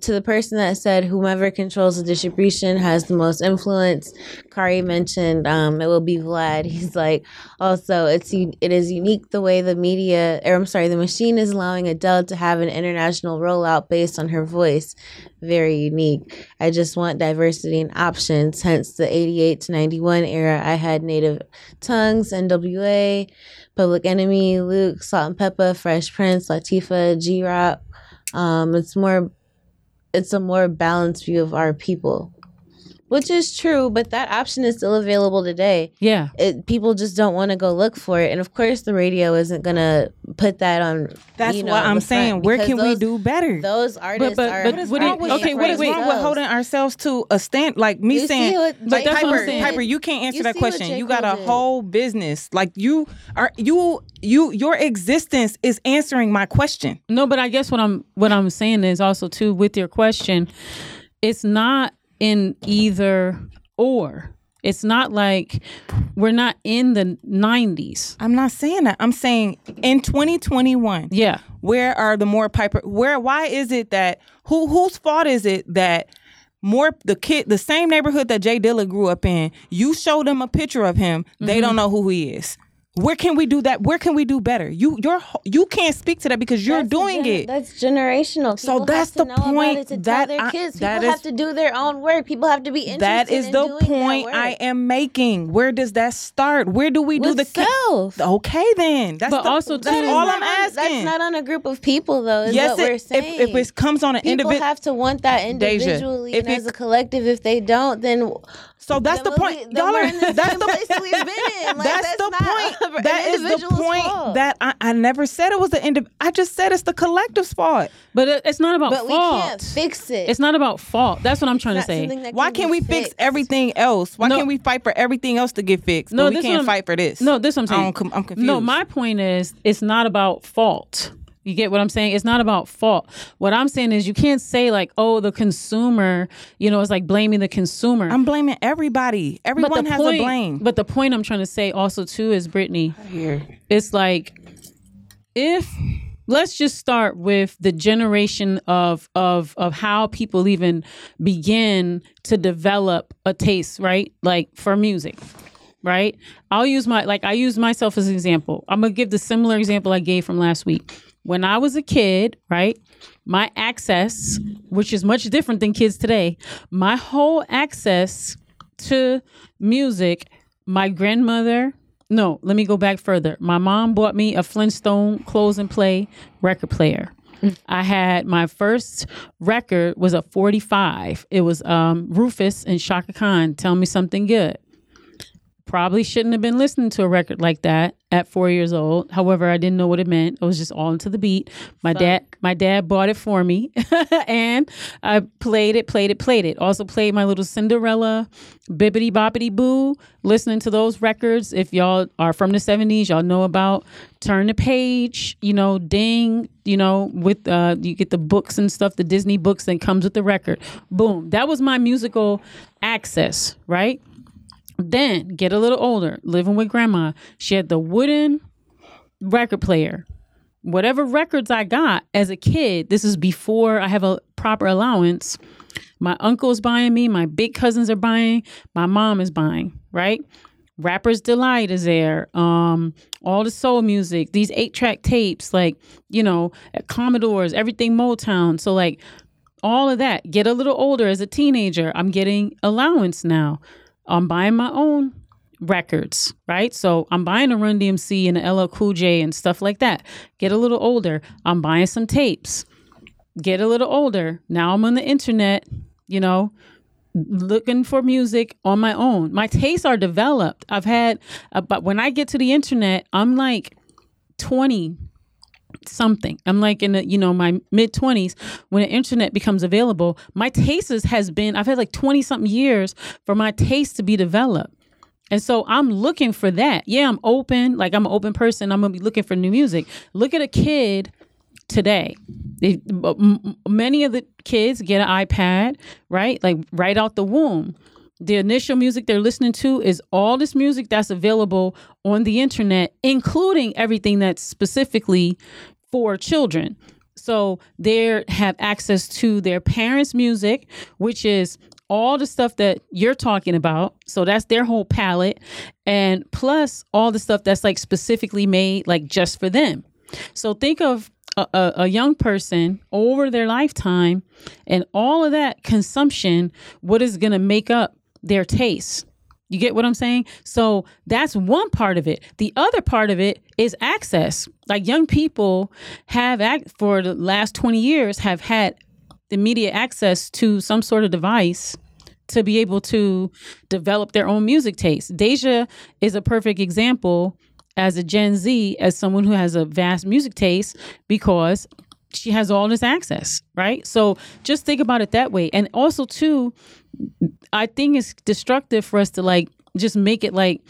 to the person that said whomever controls the distribution has the most influence. Kari mentioned um, it will be Vlad. He's like, also it's it is unique the way the media, or I'm sorry, the machine is allowing Adele to have an international rollout based on her voice. Very unique. I just want diversity and options. Hence the 88 to 91 era. I had Native Tongues, NWA, Public Enemy, Luke, Salt-N-Pepa, Fresh Prince, Latifah, G Rap. Um, it's more, it's a more balanced view of our people, which is true. But that option is still available today. Yeah. It, people just don't want to go look for it, and of course, the radio isn't gonna put that on. That's you know, what I'm saying. Where because can we do better? Those artists but- are. but What is what do wrong with, okay, what wait, wrong with holding ourselves to a stand? Like me You saying, what- But like that's what I'm Piper, saying. Piper, you can't answer You that question. You got a did. whole business. Like you are you you your existence is answering my question. No, but I guess what I'm what I'm saying is also too with your question, it's not in either or. It's not like we're not in the 90s. I'm not saying that. I'm saying in 2021. Yeah. where are the more piper where why is it that who whose fault is it that more the kid the same neighborhood that Jay Dilla grew up in you show them a picture of him they mm-hmm. don't know who he is where can we do that where can we do better you you're you can't speak to that because you're That's doing gen- it That's generational. So that's have to the know point About it to that tell their I- kids. People is- have to do their own work. People have to be interested. that is in the doing point. I am making where does that start where do we do With the ca- self. okay then that's But the, also, that's too- all I'm on- asking That's not on a group of people, though. Is yes what we're it, saying. if, if it comes on an individual, people individual have to want that individually if and it- as a collective. If they don't, then So that's the then point. be- Y'all we're in the that's the place that we've been in. Like, that's, that's the point. That is the point fault. that I, I never said it was the end. of. I just said it's the collective's fault. But it- it's not about fault. but we can't fix it. it's not about fault. That's what I'm trying to say. something that Why can can't be we fix everything else? Why No. can't we fight for everything else to get fixed? No, but we can't fight for this. No, this I'm saying. don't I'm confused. No, my point is it's not about fault. You get what I'm saying? It's not about fault. What I'm saying is you can't say like, oh, the consumer, you know, it's like blaming the consumer. I'm blaming everybody. Everyone has point, a blame. But the point I'm trying to say also too is Brittany, Here, it's like if let's just start with the generation of of of how people even begin to develop a taste, right? Like for music. Right? I'll use my like I use myself as an example. I'm gonna give the similar example I gave from last week. When I was a kid, right? My access, which is much different than kids today, my whole access to music, my grandmother, no, let me go back further. My mom bought me a Flintstone close and play record player. I had my first record was a 45. It was um, Rufus and Chaka Khan, Tell Me Something Good. Probably shouldn't have been listening to a record like that at four years old. However, I didn't know what it meant. It was just all into the beat. My dad, my dad bought it for me, and I played it, played it, played it. Also played my little Cinderella, Bibbidi Bobbidi Boo. Listening to those records. If y'all are from the '70s, y'all know about Turn the Page. You know, Ding. You know, with uh, you get the books and stuff, the Disney books that comes with the record. Boom. That was my musical access, right? Then get a little older, living with grandma. She had the wooden record player. Whatever records I got as a kid, this is before I have a proper allowance. My uncle's buying me, my big cousins are buying, my mom is buying, right? Rapper's Delight is there. Um, all the soul music, these eight track tapes, like, you know, Commodores, everything Motown. So, like, all of that. Get a little older as a teenager. I'm getting allowance now. I'm buying my own records, right? So I'm buying a Run DMC and a LL Cool J and stuff like that. Get a little older. I'm buying some tapes. Get a little older. Now I'm on the internet, you know, looking for music on my own. My tastes are developed. I've had, uh, but when I get to the internet, I'm like 20 something. I'm like in the, you know, my mid 20s when the internet becomes available. My tastes has been, I've had like 20 something years for my taste to be developed. And so I'm looking for that. Yeah, I'm open. Like I'm an open person. I'm to be looking for new music. Look at a kid today. They, m- many of the kids get an iPad, right? Like right out the womb. The initial music they're listening to is all this music that's available on the internet, including everything that's specifically for children. So they have access to their parents' music, which is all the stuff that you're talking about. So that's their whole palette. And plus all the stuff that's like specifically made like just for them. So think of a, a, a young person over their lifetime and all of that consumption, what is going to make up their taste. You get what I'm saying? So that's one part of it. The other part of it is access. Like young people have act for the last 20 years have had immediate access to some sort of device to be able to develop their own music taste. Deja is a perfect example as a Gen Z, as someone who has a vast music taste because she has all this access, right? So just think about it that way. And also, too, I think it's destructive for us to like just make it like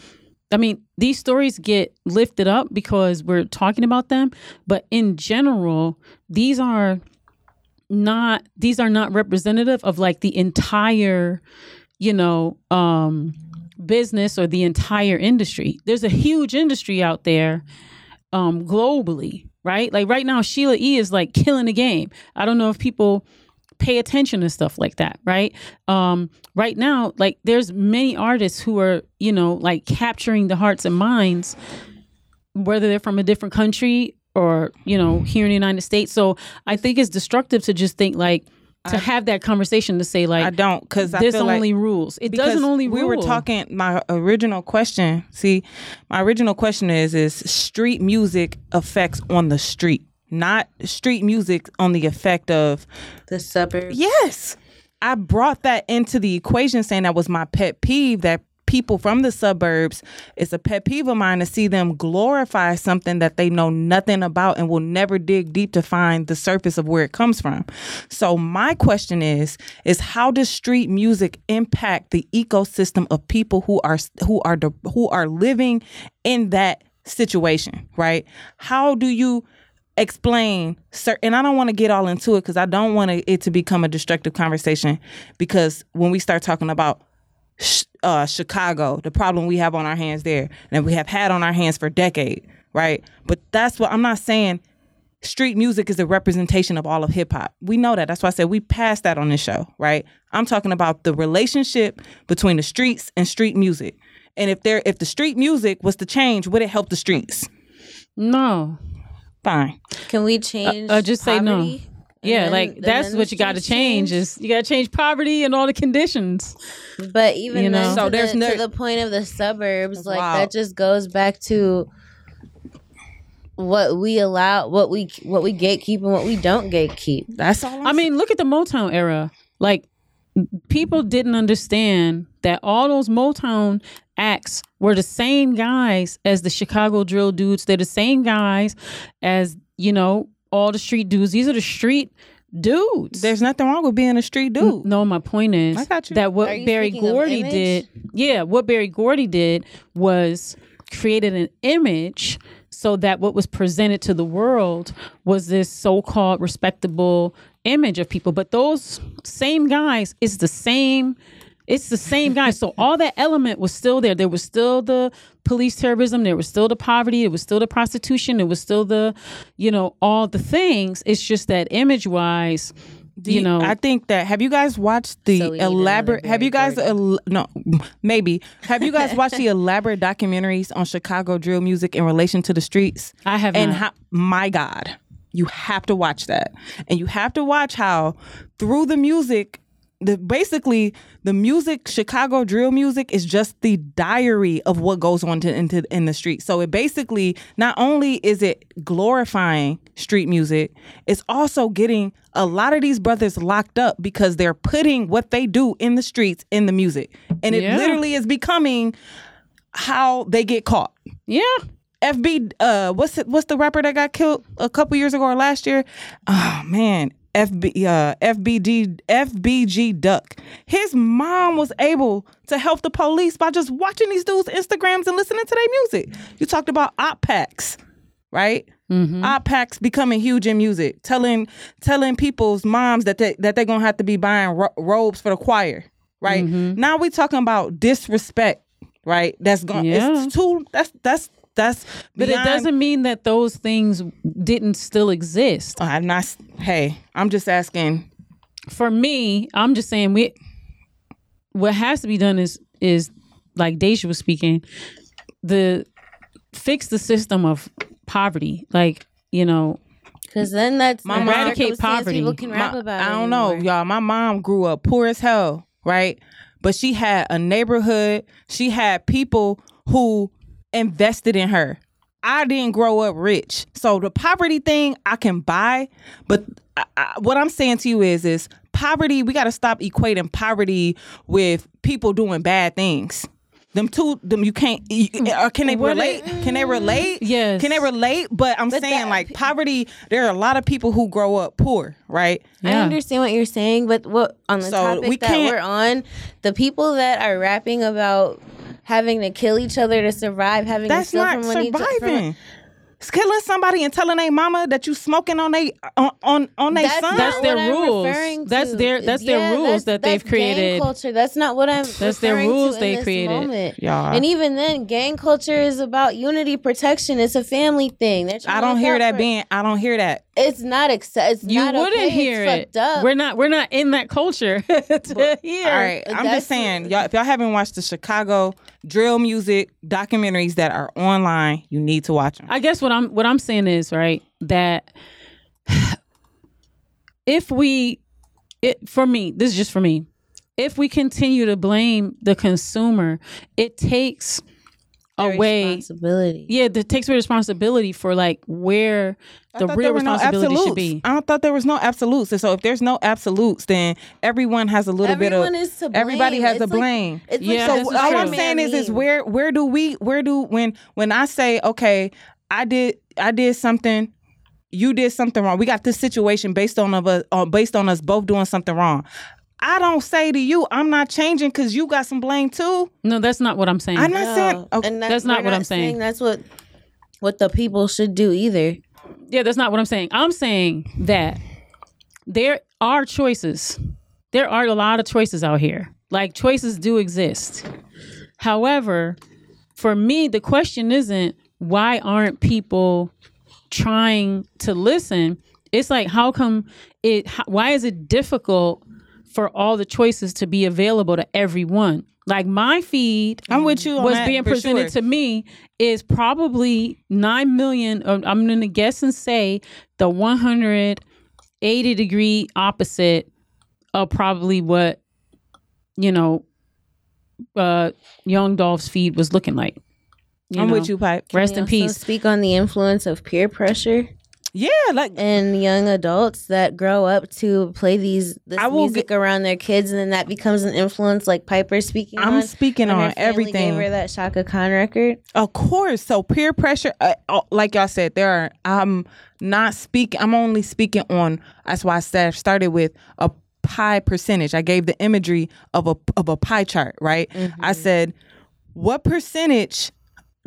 I mean, these stories get lifted up because we're talking about them, but in general, these are not these are not representative of like the entire, you know, um business or the entire industry. There's a huge industry out there um globally, right? Like right now Sheila E is like killing the game. I don't know if people pay attention to stuff like that, right? Um, right now, like there's many artists who are, you know, like capturing the hearts and minds, whether they're from a different country or, you know, here in the United States. So I think it's destructive to just think like to I- have that conversation to say like I don't because I this feel like only rules. It doesn't only we were talking my original question see my original question is is street music effects on the street not street music on the effect of The suburbs. yes. I brought that into the equation saying that was my pet peeve that people from the suburbs it's a pet peeve of mine to see them glorify something that they know nothing about and will never dig deep to find the surface of where it comes from. So my question is is how does street music impact the ecosystem of people who are who are the- who are living in that situation right? How do you explain cer- and i don't want to get all into it because i don't want it to become a destructive conversation because when we start talking about uh, chicago the problem we have on our hands there and we have had on our hands for decade right but that's what i'm not saying street music is a representation of all of hip hop. We know that. That's why I said we passed that on this show, right? I'm talking about the relationship between the streets and street music. And if there if the street music was to change, would it help the streets? no. Fine. Can we change? uh, just say no. Yeah, then- like that's what you got to streets change is you got to change poverty and all the conditions. But even You know? then, So to, there's the, no- to the point of the suburbs, like wild. that just goes back to what we allow, what we what we gatekeep and what we don't gatekeep. That's all. I'm I mean, look at the Motown era. Like people didn't understand that all those Motown acts were the same guys as the Chicago drill dudes. They're the same guys as, you know, all the street dudes. These are the street dudes. there's nothing wrong with being a street dude. No, my point is I got you. that what you Berry speaking Gordy did, yeah, what Berry Gordy did was created an image so that what was presented to the world was this so-called respectable image of people. But those same guys, it's the same. It's the same guys. So all that element was still there. There was still the police terrorism. There was still the poverty. It was still the prostitution. It was still the, you know, all the things. It's just that image wise, Do you know, I think that have you guys watched the So we need another elaborate? Have you guys el- no maybe have you guys watched the elaborate documentaries on Chicago drill music in relation to the streets? I have and not. how my God, you have to watch that, and you have to watch how through the music. The, basically, the music, Chicago drill music, is just the diary of what goes on to, into in the street. So it basically not only is it glorifying street music, it's also getting a lot of these brothers locked up because they're putting what they do in the streets in the music, and it Yeah. literally is becoming how they get caught. yeah. FB, uh, what's it, what's the rapper that got killed a couple years ago or last year? Oh man, FB, uh, FBG, FBG Duck. His mom was able to help the police by just watching these dudes' Instagrams and listening to their music. You talked about opp packs, right? Opp packs becoming huge in music, telling telling people's moms that they that they're gonna have to be buying ro- robes for the choir, right? Now we talking about disrespect, right? That's going Yeah. it's too that's that's that's But beyond- it doesn't mean that those things didn't still exist. Oh, I'm not. Hey, I'm just asking. For me, I'm just saying we what has to be done is is like Deja was speaking, the fix the system of poverty. Like, you know, Because then that's My the mom- Eradicate poverty. People can rap My- about. I don't know, y'all. My mom grew up poor as hell, right? But she had a neighborhood. She had people who invested in her. I didn't grow up rich, so the poverty thing I can buy. But I, I, what I'm saying to you is, is poverty. We got to stop equating poverty with people doing bad things. Them two, them you can't. You, or mm. uh, can they What relate? Can they relate? Yes. Can they relate? But I'm saying that- like poverty. There are a lot of people who grow up poor, right? I understand what you're saying, but what on the So, topic we that we're on, the people that are rapping about having to kill each other to survive, having That's to steal not from one each surviving. It's killing somebody and telling their mama that you smoking on they on on, on their That's son. That's their what I'm rules. referring That's their- that's their rules that's- that they've that's gang created. culture. That's not what I'm. That's their rules to they created. Moment. Y'all. And even then, gang culture is about unity, protection. It's a family thing. I don't hear that for- being. I don't hear that. It's not accept. It's you not wouldn't okay. hear it's it. Up. We're not we're not in that culture to hear. All right, I'm That's- just saying, y'all. If y'all haven't watched the Chicago drill music documentaries that are online, you need to watch them. I guess what I'm what I'm saying is right that if we it for me this is just for me if we continue to blame the consumer it takes Their away responsibility. yeah that takes away responsibility for like where the real there were no responsibility should be I don't thought there was no absolutes. And so if there's no absolutes, then everyone has a little Everyone bit of is to everybody has It's a like- blame. It's Yeah, like so all true. I'm saying is, is where where do we where do when when I say okay, I did I did something, you did something wrong. We got this situation based on of us uh, based on us both doing something wrong. I don't say to you, I'm not changing because you got some blame too. no that's not what I'm saying I'm not saying okay, And That's not we're what I'm saying. That's what what the people should do either. Yeah, that's not what I'm saying. I'm saying that there are choices. There are a lot of choices out here. Like choices do exist. However, for me, the question isn't why aren't people trying to listen? It's like how come it how, why is it difficult for all the choices to be available to everyone? Like my feed I'm with you on was being presented sure. to me is probably 9 million or i'm going to guess and say the 180 degree opposite of probably what you know uh young dolph's feed was looking like I'm know? with you, Pipe. rest Can in you also peace Speak on the influence of peer pressure Yeah, like and young adults that grow up to play these this I will music around their kids, and then that becomes an influence. Like Piper speaking. I'm on, speaking on everything. Gave her that Chaka Khan record. Of course. So peer pressure, uh, uh, like y'all said, there are. I'm not speaking. I'm only speaking on. That's why I said started with a pie percentage. I gave the imagery of a of a pie chart. Right. I said, what percentage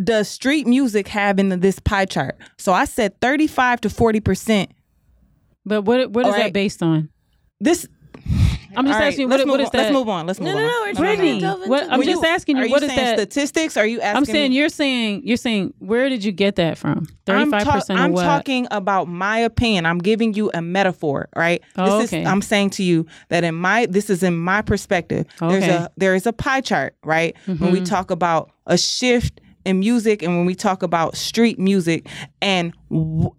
does street music have in this pie chart? So I said 35 to 40 percent. but what what is All that based on This. i'm just all right, asking you let's what, what move is on. that Let's move on. Let's move No, on. no, no. We're No, no, no. What- I'm Were just asking you, Are what you is that- Statistics? Are you asking? i'm saying me? you're saying you're saying where did you get that from 35% talk- of I'm what talking about my opinion. I'm giving you a metaphor, right? Oh, this okay. is I'm saying to you that in my this is in my perspective. There's Okay. a there is a pie chart, right? When we mm-hmm. talk about a shift in music and when we talk about street music and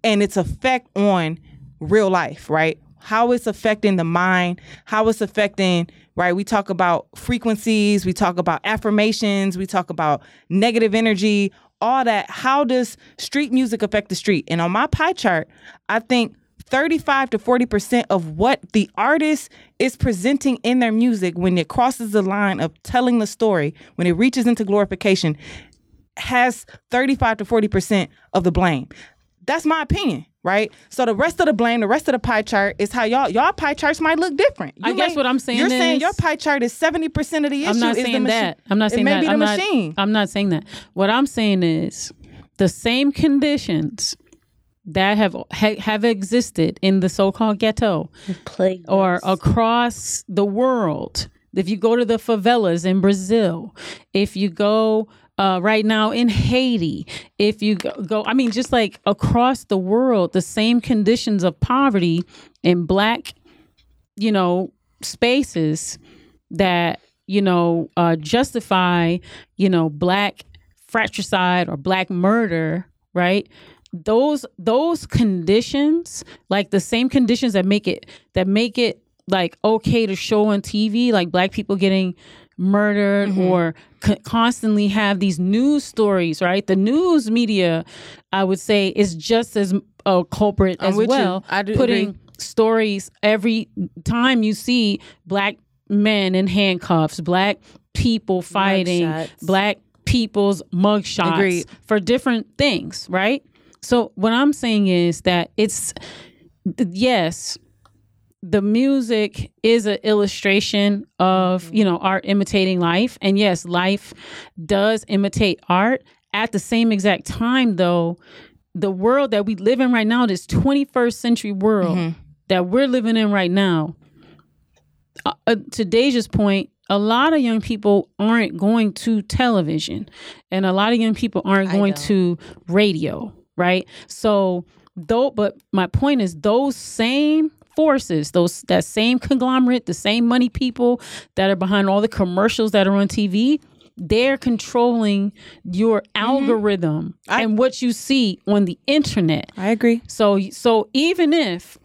and its effect on real life, right? How it's affecting the mind, how it's affecting, right? We talk about frequencies, we talk about affirmations, we talk about negative energy, all that. How does street music affect the street? And on my pie chart, I think 35 to 40% of what the artist is presenting in their music when it crosses the line of telling the story, when it reaches into glorification, has 35 to 40% of the blame. That's my opinion, right? So the rest of the blame, the rest of the pie chart is how y'all y'all pie charts might look different. I You guess may- what I'm saying You're saying your pie chart is 70% of the issue I'm not is saying the machine. that. I'm not saying it may that. be the I'm not, machine. I'm not saying that. What I'm saying is the same conditions that have ha, have existed in the so-called ghetto Plague or across the world. If you go to the favelas in Brazil, if you go uh, right now in Haiti. If you go, I mean, just like across the world, the same conditions of poverty in black, you know, spaces that you know uh, justify, you know, black fratricide or black murder, right? Those those conditions, like the same conditions that make it that make it like okay to show on TV, like black people getting murdered Mm-hmm. or c- constantly have these news stories, right? The news media, I would say, is just as a culprit I'm as with you. well. I do putting agree. stories every time you see black men in handcuffs, black people fighting, Mugshots. black people's mugshots Agreed. for different things, right? So what I'm saying is that it's yes, the music is an illustration of you know art imitating life, and yes, life does imitate art. At the same exact time, though, the world that we live in right now, this 21st century world that we're living in right now, uh, uh, to Deja's point, a lot of young people aren't going to television, and a lot of young people aren't going to radio, right? So, though, but my point is, those same forces, those that same conglomerate, the same money people that are behind all the commercials that are on TV. They're controlling your mm-hmm. algorithm I- and what you see on the internet. I agree. So so even if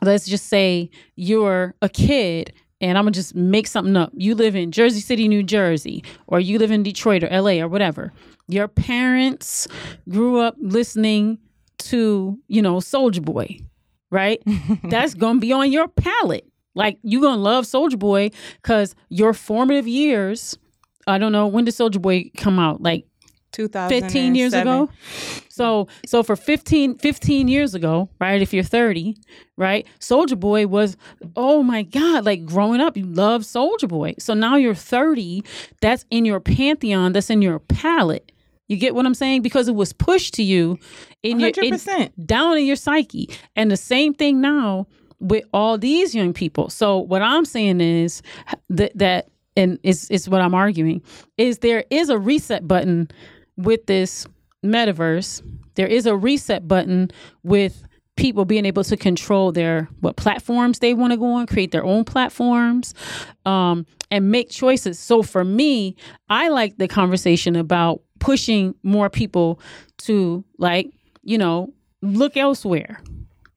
let's just say you're a kid and I'm gonna just make something up. You live in Jersey City, New Jersey, or you live in Detroit or LA or whatever. Your parents grew up listening to, you know, Soulja Boy, right? That's gonna be on your palate. Like you gonna love Soulja Boy because your formative years. I don't know when did Soulja Boy come out? Like 15 years ago so so for 15 15 years ago right if you're 30 right soulja boy was oh my god like growing up you love soulja boy so now you're 30 that's in your pantheon that's in your palate you get what i'm saying? Because it was pushed to you in your in- down in your psyche. And the same thing now with all these young people. So what i'm saying is that that and it's, it's what i'm arguing is there is a reset button with this metaverse. There is a reset button with people being able to control their what platforms they want to go on create their own platforms um, and make choices so for me i like the conversation about pushing more people to like you know look elsewhere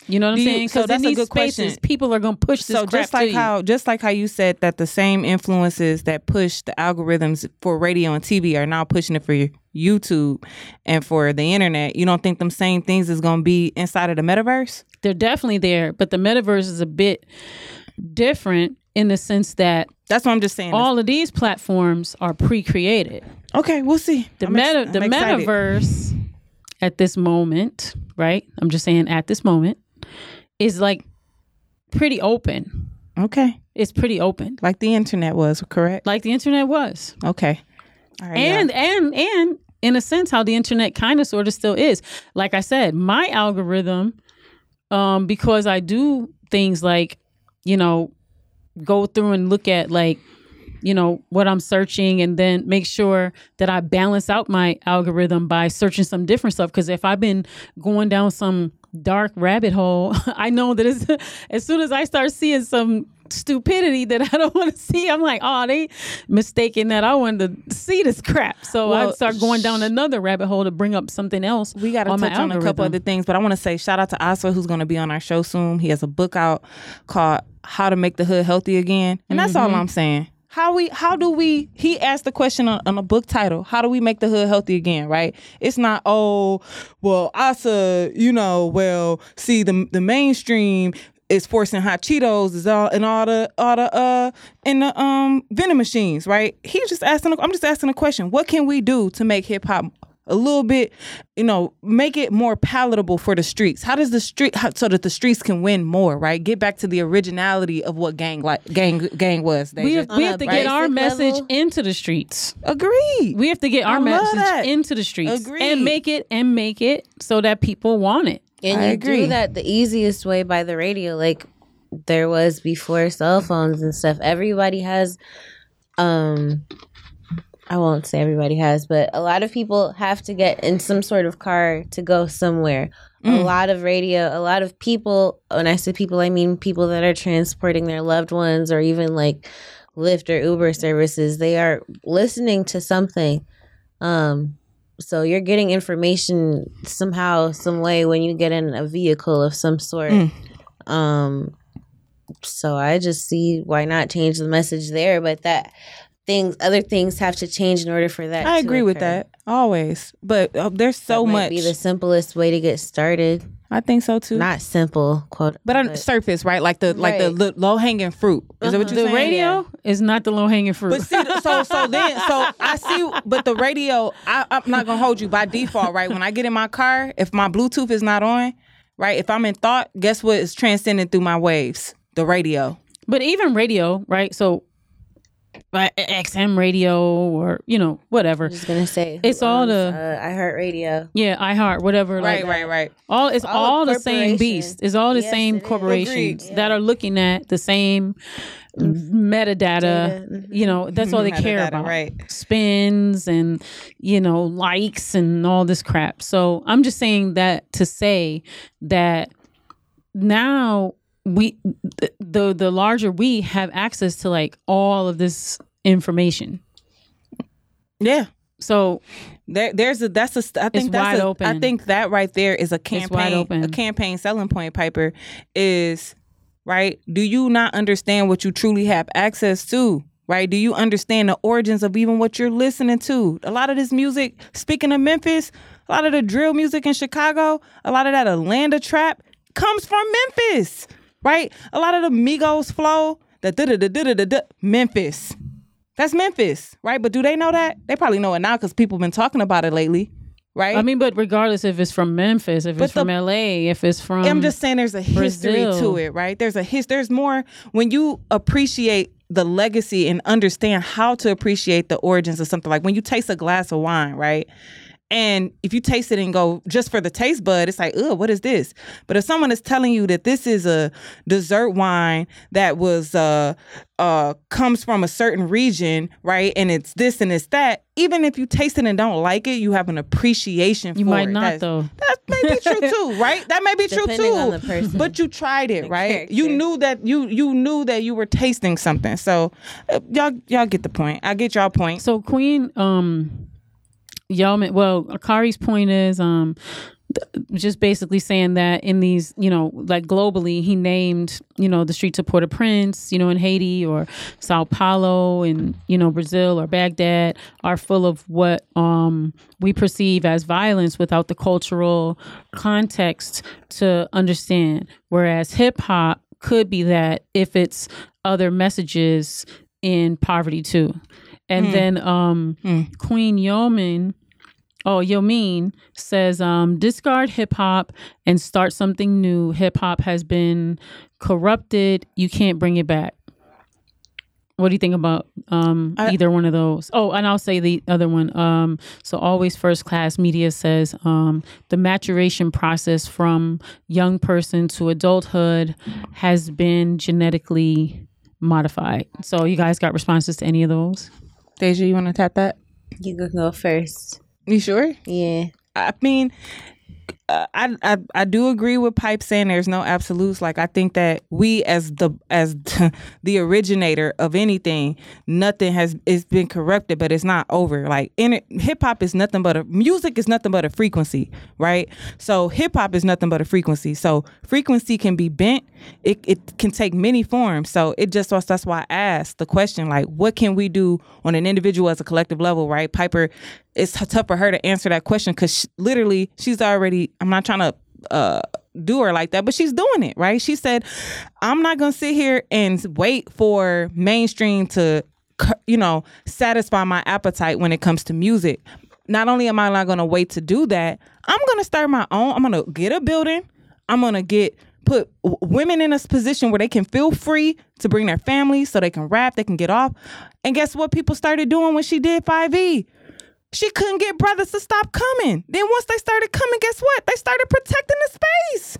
you know what Do i'm you- saying so in that's a these good spaces question. people are going to push this so just like you. how just like how you said that the same influences that push the algorithms for radio and TV are now pushing it for YouTube and for the internet, you don't think them same things is going to be inside of the metaverse? they're definitely there but the metaverse is a bit different in the sense that That's what I'm just saying. all of these platforms are pre-created okay, we'll see. the I'm meta I'm the excited. metaverse at this moment right i'm just saying at this moment is like pretty open Okay, it's pretty open like the internet was correct. like the internet was Okay, right, and y'all. and and in a sense how the internet kind of sort of still is like i said my algorithm um because i do things like you know go through and look at like you know what i'm searching and then make sure that i balance out my algorithm by searching some different stuff because if i've been going down some dark rabbit hole i know that as soon as i start seeing some stupidity that i don't want to see i'm like oh they mistaken that i wanted to see this crap so i start going down another rabbit hole to bring up something else We got to touch on a couple other things, but I want to say shout out to Asa who's going to be on our show soon. He has a book out called "How to Make the Hood Healthy Again," and that's Mm-hmm. all I'm saying. How we, how do we? He asked the question on, on a book title. How do we make the hood healthy again? Right? It's not oh, well, Asa, you know, well, see the the mainstream is forcing hot Cheetos is all and all the all the uh in the um vending machines, right? He's just asking. I'm just asking a question. What can we do to make hip hop a little bit, you know, make it more palatable for the streets. How does the street how, so that the streets can win more, right? Get back to the originality of what gang like gang gang was. we Deja. have, we have to get our basic message into the streets Agreed. We have to get I our message that. into the streets Agreed. and make it and make it so that people want it. And I you agree. do that the easiest way by the radio, like there was before cell phones and stuff. Everybody has um I won't say everybody has, but a lot of people have to get in some sort of car to go somewhere. A Mm. lot of radio, a lot of people, when I say people, I mean people that are transporting their loved ones or even like Lyft or Uber services, they are listening to something. Um, so you're getting information somehow, some way when you get in a vehicle of some sort. Mm. Um, so I just see why not change the message there, but that things, other things have to change in order for that. I to agree with that always, but uh, there's so That might much. be the simplest way to get started. I think so too. Not simple, quote, but on surface, right? Like the like the Right. low hanging fruit. Is that what Uh-huh. you're The saying? radio is not the low hanging fruit. But see, so so then so I see, but the radio, I, I'm not gonna hold you by default, right? When I get in my car, if my Bluetooth is not on, right? If I'm in thought, guess what is transcending through my waves? The radio. But even radio, right? So, XM radio or you know whatever. I'm just gonna say It's who all owns, the- uh, iHeartRadio. Yeah, iHeart, whatever. Right, like, right, right. All it's All all, the the same corporation. beast. It's all the Yes, same corporations Agreed. that are looking at the same metadata. Data, mhm. You know, that's all they care about. right. Spins and you know likes and all this crap. So I'm just saying that to say that now we the the, larger we have access to like all of this information. Yeah. So There, there's a that's a I think that's wide a, open. I think that right there is a campaign a campaign selling point Piper is right do you not understand what you truly have access to right do you understand the origins of even what you're listening to a lot of this music speaking of Memphis a lot of the drill music in Chicago a lot of that Atlanta trap comes from Memphis right a lot of the Migos flow the da da da da da da Memphis that's Memphis, right? But do they know that? They probably know it now because people been talking about it lately, right? I mean, but regardless if it's from Memphis, if But it's from LA, if it's from I'm just saying there's a history Brazil. to it, right? There's a his. There's more when you appreciate the legacy and understand how to appreciate the origins of something. Like when you taste a glass of wine, right? And if you taste it and go just for the taste bud, it's like, ugh, what is this? But if someone is telling you that this is a dessert wine that was uh uh comes from a certain region, right? And it's this and it's that, even if you taste it and don't like it, you have an appreciation for it. you for might it. not That's- though. that may be true too, right? That may be true Depending too. on the person. But you tried it, right? character. You knew that you you knew that you were tasting something. So uh, y'all y'all get the point. I get y'all point. So Queen, um, y'all, well, Akari's point is, um, th- just basically saying that in these, you know, like globally, he named, you know, the streets of Port-au-Prince, you know, in Haiti or Sao Paulo and, you know, Brazil or Baghdad are full of what um, we perceive as violence without the cultural context to understand. Whereas hip hop could be that if it's other messages in poverty too. And then um, Queen Yeoman Oh, Yomin says, um, discard hip hop and start something new. Hip hop has been corrupted. You can't bring it back. What do you think about um, I- either one of those? Oh, and I'll say the other one. Um, so, always first class media says um, the maturation process from young person to adulthood has been genetically modified. So, you guys got responses to any of those? Deja, you want to tap that? You can go first. You sure? Yeah. I mean, uh, I, I I do agree with Pipe saying there's no absolutes. Like I think that we as the as the originator of anything, nothing has it's been corrupted, but it's not over. Like in hip hop is nothing but a music is nothing but a frequency, right? So hip hop is nothing but a frequency. So frequency can be bent. It it can take many forms. So it just was that's why I asked the question like, what can we do on an individual as a collective level, right? Piper it's tough for her to answer that question because literally she's already i'm not trying to uh do her like that but she's doing it right? She said i'm not gonna sit here and wait for mainstream to you know satisfy my appetite when it comes to music. Not only am i not gonna wait to do that i'm gonna start my own i'm gonna get a building. I'm gonna get put women in a position where they can feel free to bring their families so they can rap they can get off. And guess what people started doing when she did 5e she couldn't get brothers to stop coming. Then once they started coming, guess what? They started protecting the space.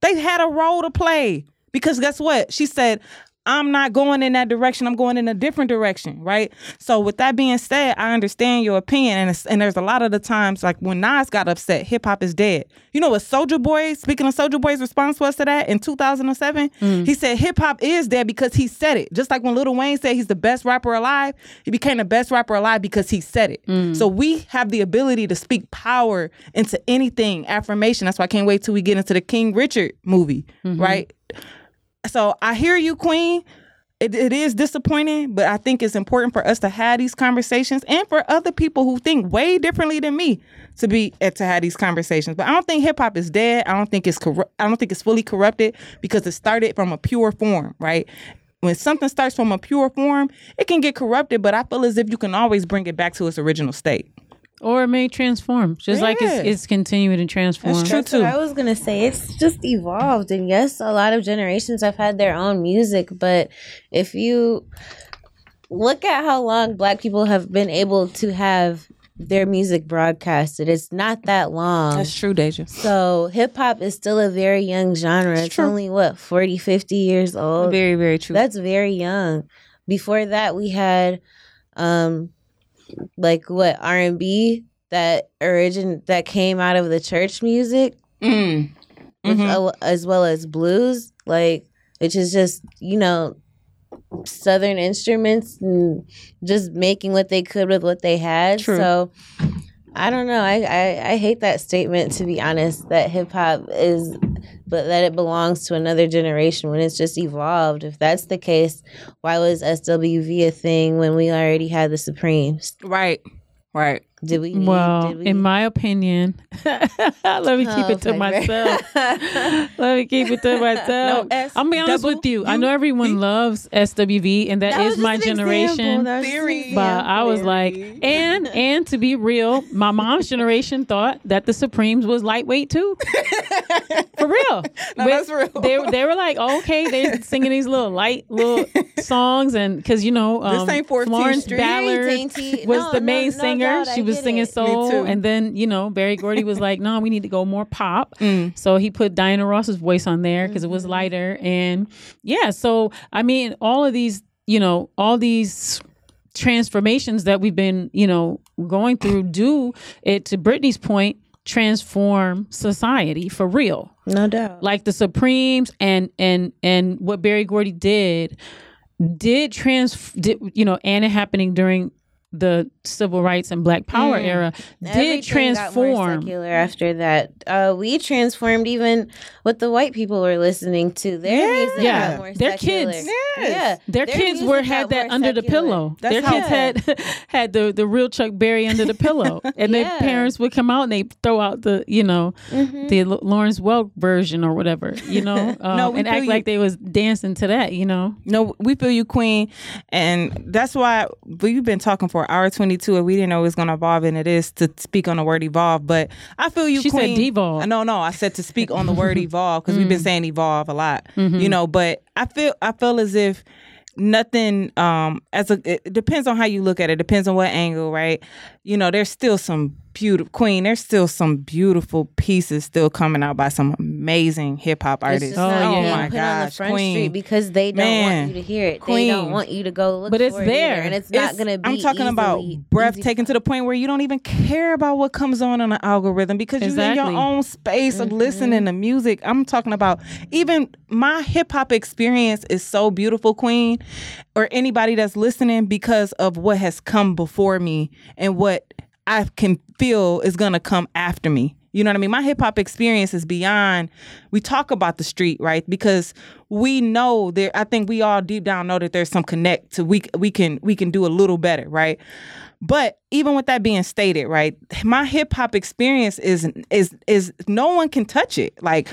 They had a role to play because guess what? She said, I'm not going in that direction. I'm going in a different direction, right? So with that being said, I understand your opinion, and it's, and there's a lot of the times like when Nas got upset, hip hop is dead. You know what Soulja Boy? Speaking of Soulja Boy's response was to that in 2007, mm. he said hip hop is dead because he said it. Just like when Lil Wayne said he's the best rapper alive, he became the best rapper alive because he said it. Mm. So we have the ability to speak power into anything, affirmation. That's why I can't wait till we get into the King Richard movie, mm-hmm. right? So I hear you, Queen. It, it is disappointing, but I think it's important for us to have these conversations and for other people who think way differently than me to be eh, to have these conversations. But I don't think hip hop is dead. I don't think it's corrupt. I don't think it's fully corrupted because it started from a pure form, right? When something starts from a pure form, it can get corrupted, but I feel as if you can always bring it back to its original state. Or it may transform, just like it's, it's continuing to transform. That's true That's what too. I was gonna say. It's just evolved, and yes, a lot of generations have had their own music. But if you look at how long Black people have been able to have their music broadcasted, it's not that long. That's true, Deja. So hip hop is still a very young genre. It's true. only what 40, 50 years old. Very, very true. That's very young. Before that, we had um like what R and B that origin that came out of the church music, Mm. which, Mhm. uh, as well as blues, like which is just you know southern instruments and just making what they could with what they had. True. So I don't know. I, I I hate that statement to be honest. That hip hop is, but that it belongs to another generation when it's just evolved. If that's the case, why was SWV a thing when we already had the Supremes? Right. Right. Did we? Need, Well, did we, in my opinion, let me keep Oh, it to okay. myself. let me keep it to myself. No, S, I'm be honest double with you. I know everyone V. loves SWV, and That that was is my generation. example. That was just an Theory. But I was like, and and to be real, my mom's generation thought that the Supremes was lightweight too. For real. No, that's real. They they were like, oh, okay, they're singing these little light little songs, and because you know, um, ain't 14th Florence Street. Ballard was No, the main no singer. doubt, she was singing it. soul, and then you know Berry Gordy was like, no, we need to go more pop. Mm. So he put Diana Ross's voice on there because it was Mm-hmm. lighter, and yeah. So I mean, all of these, you know, all these transformations that we've been, you know, going through do it to Brittany's point transform society for real no doubt. like the Supremes and and and what Barry Gordy did did trans did you know and it happening during the civil rights and black power era did Everything got more transform secular after that. Uh, we transformed even what the white people were listening to. Their music Yeah. got more Their secular. kids. Yeah, their, kids were had that more under the pillow. That's Their how- kids had had the the real Chuck Berry under the pillow, and their parents would come out and they throw out the you know Mhm. the L- Lawrence Welk version or whatever, you know, um, No, and act you. like they was dancing to that, you know. No, we feel you, Queen, and that's why we've been talking for hour twenty two, and we didn't know it was going to evolve, and it is to speak on the word evolve. But I feel you, She said Queen. devolve. No, no, I said to speak on the word evolve because we've been saying evolve a lot, you know. But I feel I feel as if nothing um as a it depends on how you look at it depends on what angle right you know there's still some beautiful queen there's still some beautiful pieces still coming out by some amazing hip-hop artists Oh, yeah. my put on the gosh front queen street because they don't Man. want you to hear it. They don't want you to go look But it's for it there. either, and it's, not going to be. I'm talking about easily- breathtaking to the point where you don't even care about what comes on on the algorithm because you're in your own space Mm-hmm. of listening to music. I'm talking about even my hip hop experience is so beautiful, Queen, or anybody that's listening because of what has come before me and what I can feel is gonna come after me. You know what I mean? My hip hop experience is beyond. We talk about the street, right? Because we know there. I think we all deep down know that there's some connect to we we can we can do a little better, right? But even with that being stated, right, my hip hop experience is is is no one can touch it. Like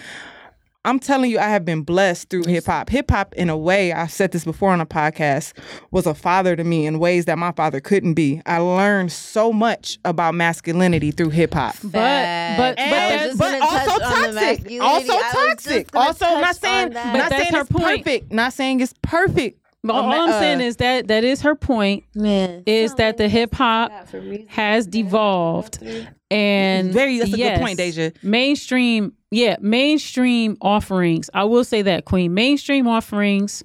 I'm telling you, I have been blessed through hip hop. Hip hop, in a way, I've said this before on a podcast, was a father to me in ways that my father couldn't be. I learned so much about masculinity through hip hop. But but but I was that's just but also touch on the toxic. Also I was just toxic. Also, not touch saying that. not that's saying it's point. perfect. Not saying it's perfect. But all I'm Uh, saying is that that is her point Man, is that the hip hop has devolved and Very- that's a good yes, point, Deja. Mainstream, yeah, mainstream offerings. I will say that Queen mainstream offerings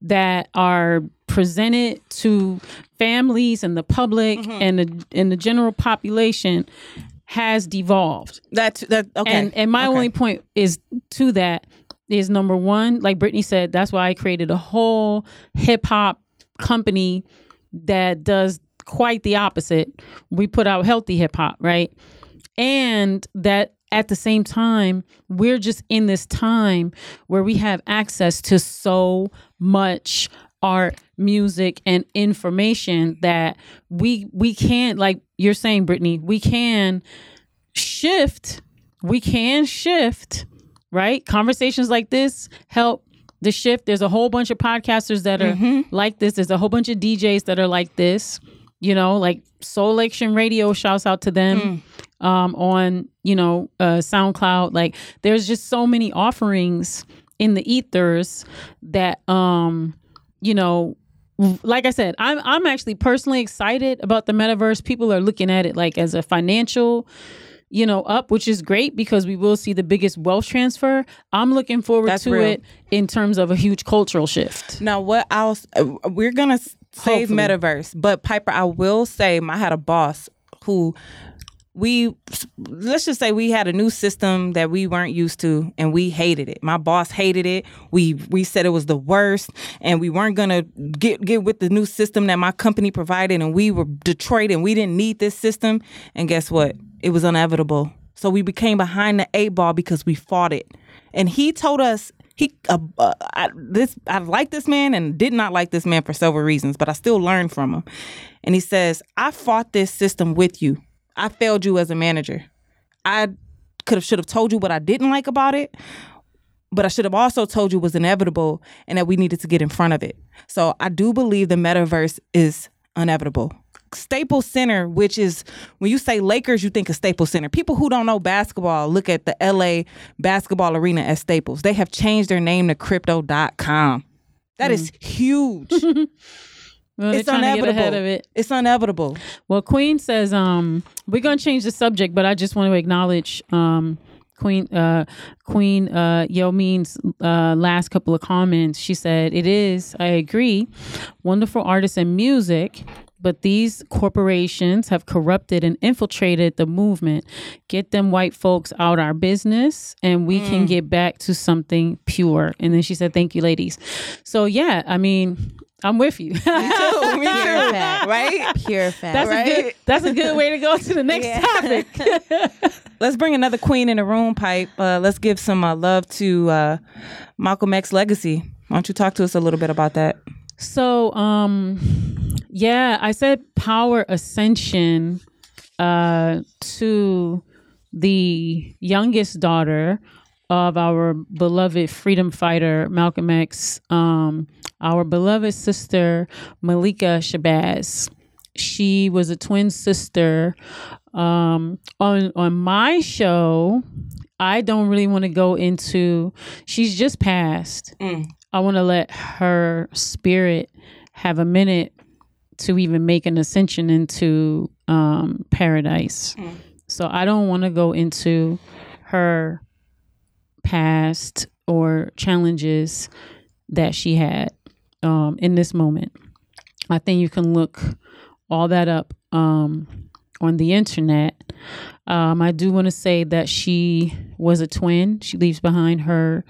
that are presented to families and the public Mm-hmm. and the and the general population has devolved. That that okay. And and my Okay. only point is to that is number one, like Brittany said, that's why I created a whole hip hop company that does quite the opposite. We put out healthy hip hop, right? And that at the same time, we're just in this time where we have access to so much art, music, and information that we we can't like you're saying, Brittany, we can shift. We can shift, right? Conversations like this help the shift. There's a whole bunch of podcasters that are like this. There's a whole bunch of DJs that are like this. You know, like Soul Action Radio shouts out to them um, on, you know, uh, SoundCloud. Like there's just so many offerings in the ethers that, um, you know, like I said, I'm I'm actually personally excited about the metaverse. People are looking at it like as a financial, you know, up, which is great because we will see the biggest wealth transfer. I'm looking forward That's to real. it in terms of a huge cultural shift. Now, what else? Uh, we're gonna save Hopefully. metaverse, but Piper, I will say, I had a boss who we let's just say we had a new system that we weren't used to and we hated it my boss hated it we we said it was the worst and we weren't gonna get get with the new system that my company provided and we were detroit and we didn't need this system and guess what it was inevitable so we became behind the eight ball because we fought it and he told us he uh, uh, I, this I like this man and did not like this man for several reasons, but I still learned from him. And he says, "I fought this system with you. I failed you as a manager. I could have should have told you what I didn't like about it, but I should have also told you it was inevitable and that we needed to get in front of it. So I do believe the metaverse is inevitable." Staples Center, which is when you say Lakers, you think of Staples Center. People who don't know basketball look at the LA basketball arena as Staples. They have changed their name to crypto.com. That is huge. Well, it's trying to get inevitable. it. It's inevitable. Well, Queen says, um, we're gonna change the subject, but I just want to acknowledge um Queen uh Queen uh Yo Mean's uh last couple of comments. She said, It is, I agree, wonderful artists and music. But these corporations have corrupted and infiltrated the movement. Get them white folks out our business and we can get back to something pure. And then she said, Thank you, ladies. So yeah, I mean, I'm with you. Me too. Pure fact. Right? Pure fact. That's a good. That's a good way to go to the next topic. Let's bring another queen in the room, Pipe. Uh, let's give some uh, love to uh, Malcolm X legacy. Why don't you talk to us a little bit about that? So, um, yeah, I said power ascension uh, to the youngest daughter of our beloved freedom fighter Malcolm X, um, our beloved sister Malikah Shabazz. She was a twin sister. Um, on on my show, I don't really want to go into. She's just passed. I want to let her spirit have a minute to even make an ascension into um, paradise. So I don't want to go into her past or challenges that she had um, in this moment. I think you can look all that up um, on the internet. Um, I do want to say that she was a twin. She leaves behind her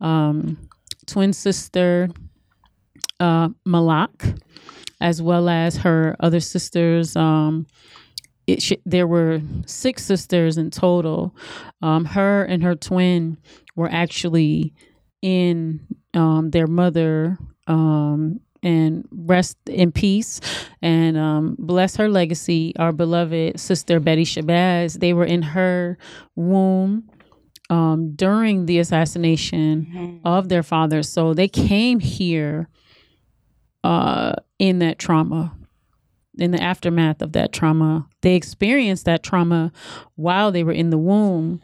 um, twin sister, uh, Malaak, as well as her other sisters. Um, it sh- there were six sisters in total. Um, her and her twin were actually in um, their mother um, and rest in peace and um, bless her legacy. Our beloved sister Betty Shabazz, they were in her womb um, during the assassination of their father. So they came here uh, in that trauma, in the aftermath of that trauma. They experienced that trauma while they were in the womb.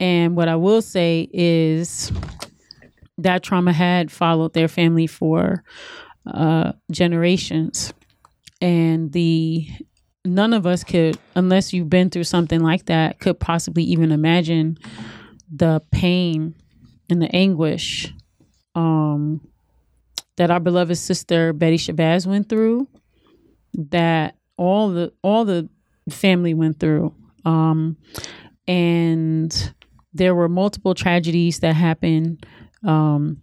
And what I will say is that trauma had followed their family for uh, generations. And the none of us could, unless you've been through something like that, could possibly even imagine the pain and the anguish um, that our beloved sister Betty Shabazz went through, that all the all the family went through, um, and there were multiple tragedies that happened um,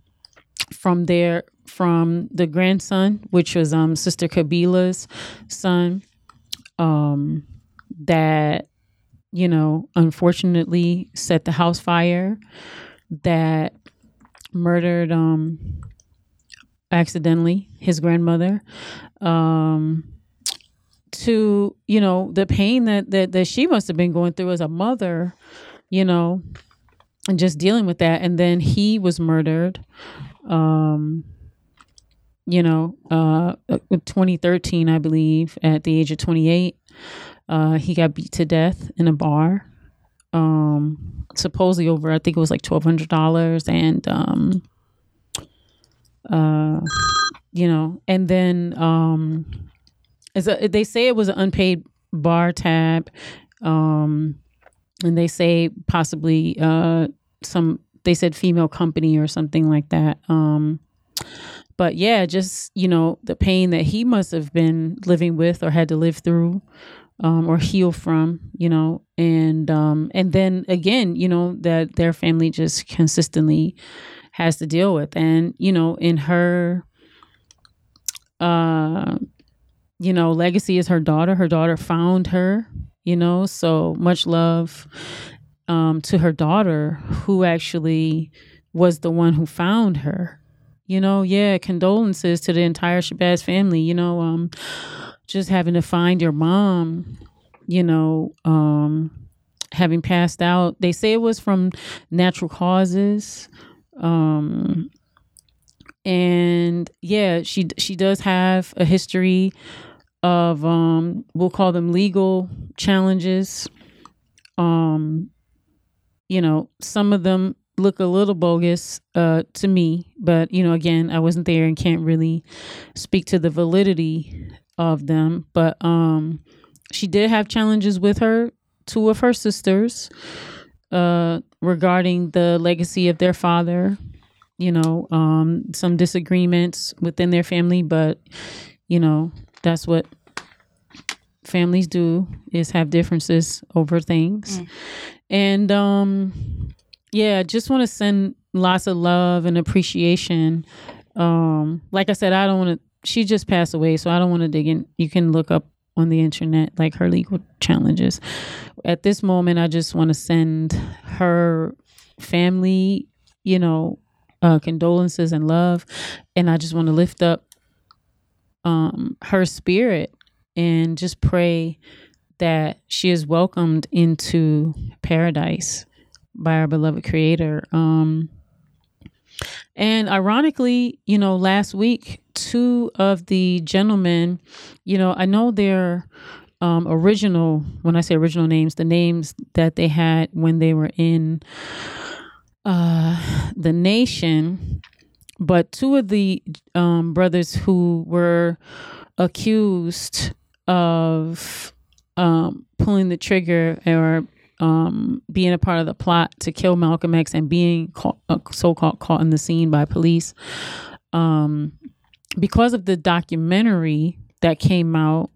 from there from the grandson, which was um, Sister Qubilah's son, um, that you know unfortunately set the house fire, that murdered um, accidentally his grandmother. Um, to you know the pain that, that that she must have been going through as a mother, you know, and just dealing with that. And then he was murdered. Um, you know, uh, 2013, I believe, at the age of 28. Uh, he got beat to death in a bar. Um, supposedly over, I think it was like twelve hundred dollars, and um, uh, you know, and then um, they say it was an unpaid bar tab, um, and they say possibly uh some they said female company or something like that. Um, but yeah, just you know the pain that he must have been living with or had to live through. Um, or heal from, you know, and um, and then again, you know, that their family just consistently has to deal with, and you know, in her, uh, you know, legacy is her daughter. Her daughter found her, you know, so much love um, to her daughter, who actually was the one who found her you know, yeah, condolences to the entire Shabazz family, you know, um, just having to find your mom, you know, um, having passed out. They say it was from natural causes. Um, and yeah, she she does have a history of um we'll call them legal challenges. Um you know, some of them look a little bogus uh, to me, but you know, again, I wasn't there and can't really speak to the validity of them. But um, she did have challenges with her two of her sisters uh, regarding the legacy of their father. You know, um, some disagreements within their family, but you know, that's what families do is have differences over things. Mm. And um yeah, just want to send lots of love and appreciation. Um, like I said, I don't want to. She just passed away, so I don't want to dig in. You can look up on the internet like her legal challenges. At this moment, I just want to send her family, you know, uh, condolences and love, and I just want to lift up um, her spirit and just pray that she is welcomed into paradise by our beloved creator. Um, and ironically, you know, last week, two of the gentlemen, you know, I know their um, original, when I say original names, the names that they had when they were in uh, the nation, but two of the um, brothers who were accused of um, pulling the trigger or um, being a part of the plot to kill Malcolm X and being caught, uh, so-called caught in the scene by police. Um, because of the documentary that came out,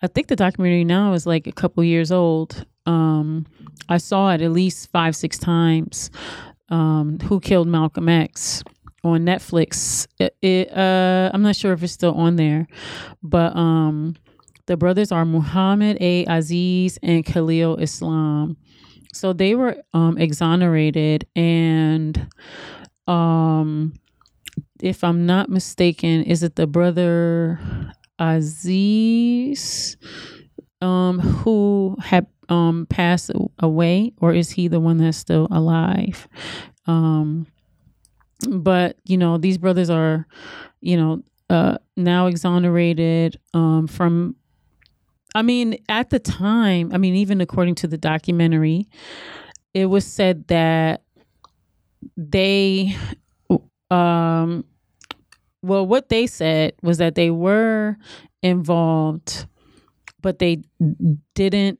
I think the documentary now is like a couple years old. Um, I saw it at least five, six times. Um, Who killed Malcolm X on Netflix? It, it, uh, I'm not sure if it's still on there, but um, the brothers are Muhammad A. Aziz and Khalil Islam. So they were um, exonerated, and um, if I'm not mistaken, is it the brother Aziz um, who had um, passed away, or is he the one that's still alive? Um, but you know, these brothers are, you know, uh, now exonerated um, from I mean, at the time, I mean, even according to the documentary, it was said that they, um, well, what they said was that they were involved, but they didn't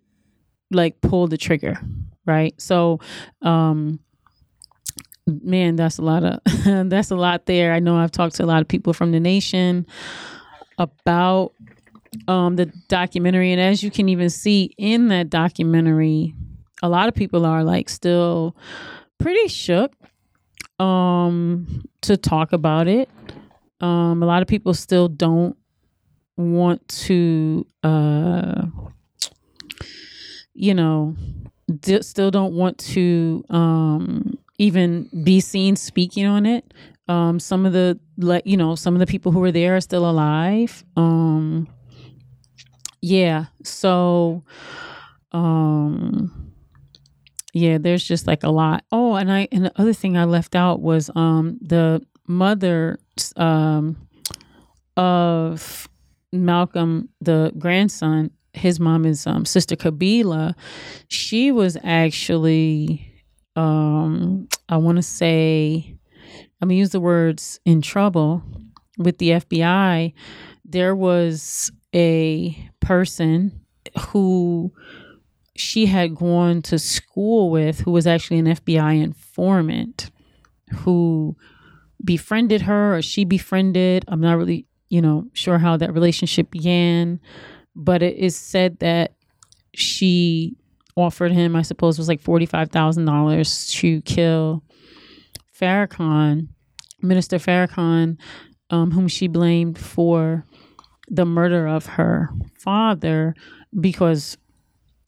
like pull the trigger, right? So, um, man, that's a lot of that's a lot there. I know I've talked to a lot of people from the nation about um the documentary and as you can even see in that documentary a lot of people are like still pretty shook um to talk about it. Um a lot of people still don't want to uh you know d- still don't want to um even be seen speaking on it. Um some of the like you know some of the people who were there are still alive. Um yeah so um yeah there's just like a lot. Oh and i and the other thing i left out was um the mother um of malcolm the grandson his mom is um sister Qubilah. She was actually um i want to say i'm gonna use the words in trouble with the fbi there was a person who she had gone to school with who was actually an FBI informant who befriended her or she befriended. I'm not really, you know, sure how that relationship began, but it is said that she offered him, I suppose, was like $45,000 to kill Farrakhan, Minister Farrakhan, um, whom she blamed for the murder of her father because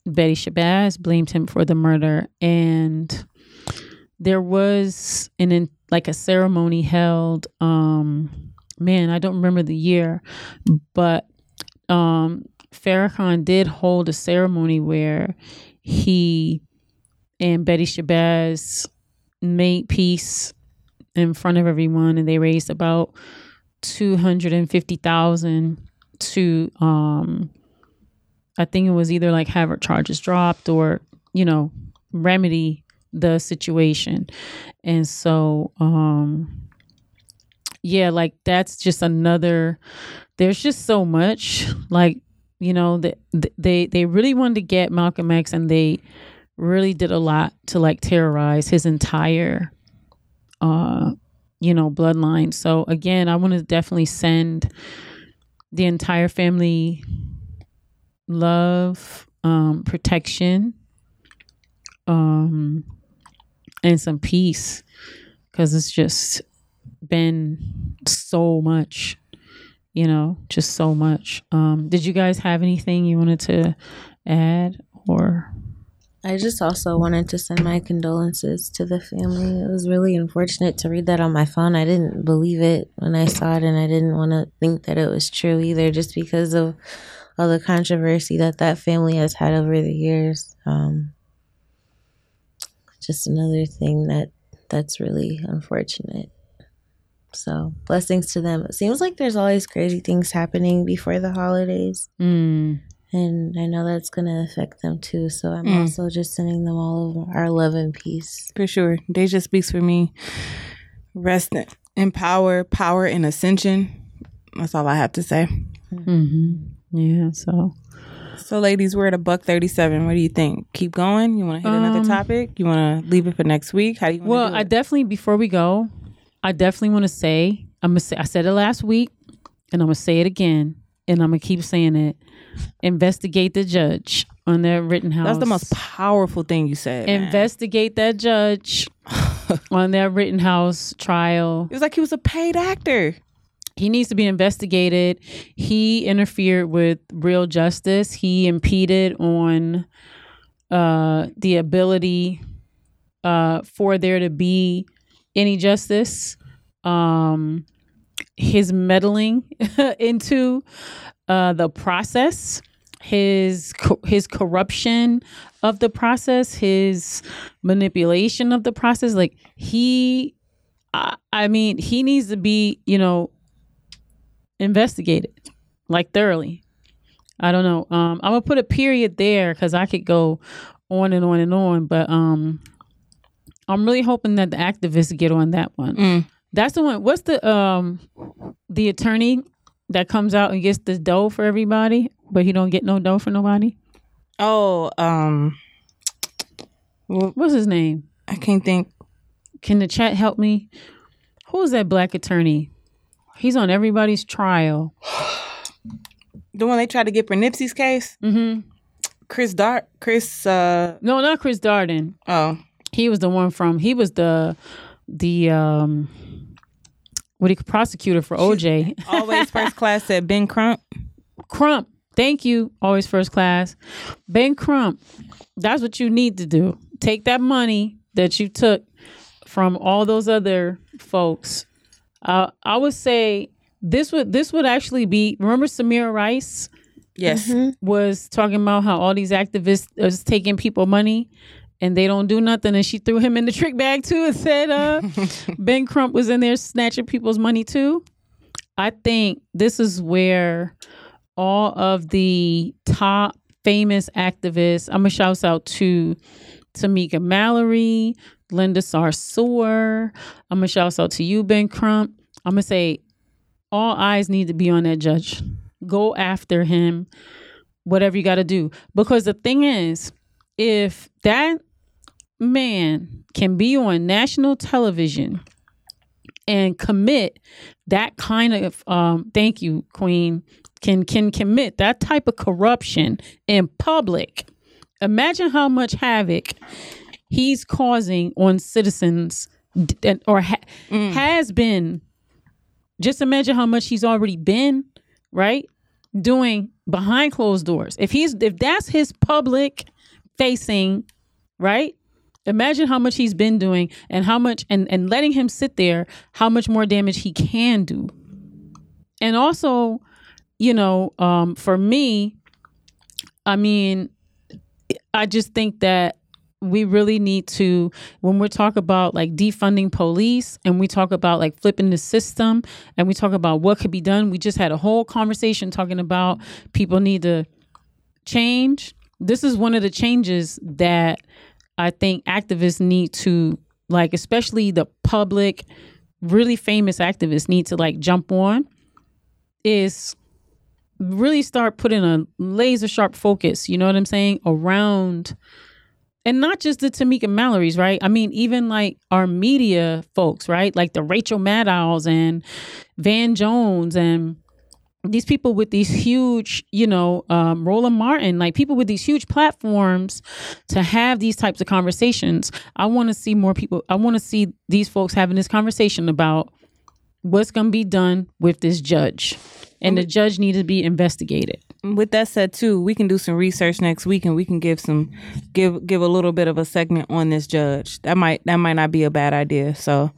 Betty Shabazz blamed him for the murder, and there was an in, like a ceremony held. Um, man, I don't remember the year, but um, Farrakhan did hold a ceremony where he and Betty Shabazz made peace in front of everyone, and they raised about two hundred and fifty thousand to um I think it was either like have her charges dropped or, you know, remedy the situation. And so, um, yeah, like that's just another, there's just so much like, you know, that they, they really wanted to get Malcolm X and they really did a lot to like terrorize his entire, uh, you know, bloodline. So again, I want to definitely send the entire family love, um, protection, um, and some peace because it's just been so much, you know, just so much. Um, did you guys have anything you wanted to add or? I just also wanted to send my condolences to the family. It was really unfortunate to read that on my phone. I didn't believe it when I saw it, and I didn't want to think that it was true either, just because of all the controversy that that family has had over the years. Um, just another thing that that's really unfortunate. So blessings to them. It seems like there's always crazy things happening before the holidays. Mm. And I know that's going to affect them too. So I'm mm. also just sending them all of our love and peace. For sure. Deja speaks for me. Rest in power, power in ascension. That's all I have to say. Mm-hmm. Yeah. So. So, ladies, we're at a buck thirty-seven. What do you think? Keep going. You want to hit um, another topic? You want to leave it for next week? How do you? Well, I definitely before we go, I definitely want to say I'm gonna say I said it last week, and I'm gonna say it again, and I'm gonna keep saying it. Investigate the judge on that Rittenhouse. That's the most powerful thing you said. Investigate man. that judge on that Rittenhouse trial. It was like he was a paid actor he needs to be investigated. He interfered with real justice. He impeded on uh, the ability uh, for there to be any justice. Um, his meddling into uh, the process, his his corruption of the process, his manipulation of the process. Like he, I, I mean, he needs to be, you know, investigated like thoroughly. I don't know. Um, I'm gonna put a period there because I could go on and on and on, but um, I'm really hoping that the activists get on that one. Mm. That's the one. What's the um, the attorney that comes out and gets the dough for everybody, but he don't get no dough for nobody? Oh, um, what's his name? I can't think. can the chat help me? Who's that black attorney? He's on everybody's trial. The one they tried to get for Nipsey's case? Mm-hmm. Chris Dart Chris uh No, not Chris Darden. oh. He was the one from. He was the the um what you prosecutor for OJ. Always first class said Ben Crump. Crump. Thank you. Always first class. Ben Crump. That's what you need to do. Take that money that you took from all those other folks. Uh, I would say this would this would actually be. Remember Samaria Rice Yes. was talking about how all these activists is taking people money and they don't do nothing, and she threw him in the trick bag too and said uh, Ben Crump was in there snatching people's money too. I think this is where all of the top famous activists. I'm gonna shout out to Tamika Mallory, Linda Sarsour. I'm gonna shout out to you, Ben Crump. I'm gonna say all eyes need to be on that judge. Go after him, whatever you got to do. Because the thing is, if that man can be on national television and commit that kind of um thank you queen can can commit that type of corruption in public imagine how much havoc he's causing on citizens or ha- has been. Just imagine how much he's already been right doing behind closed doors. If he's if that's his public facing right imagine how much he's been doing and how much and and letting him sit there how much more damage he can do. And also you know um for me i mean i just think that we really need to when we talk about like defunding police and we talk about like flipping the system and we talk about what could be done we just had a whole conversation talking about people need to change. This is one of the changes that i think activists need to like especially the public really famous activists need to like jump on is really start putting a laser sharp focus you know what i'm saying around and not just the Tamika Mallory's, right? I mean, even like our media folks, right? Like the Rachel Maddows and Van Jones and these people with these huge, you know, um, Roland Martin, like people with these huge platforms to have these types of conversations. I want to see more people. I want to see these folks having this conversation about what's going to be done with this judge, and the judge needs to be investigated. With that said, too, we can do some research next week, and we can give some give give a little bit of a segment on this judge. That might that might not be a bad idea. So,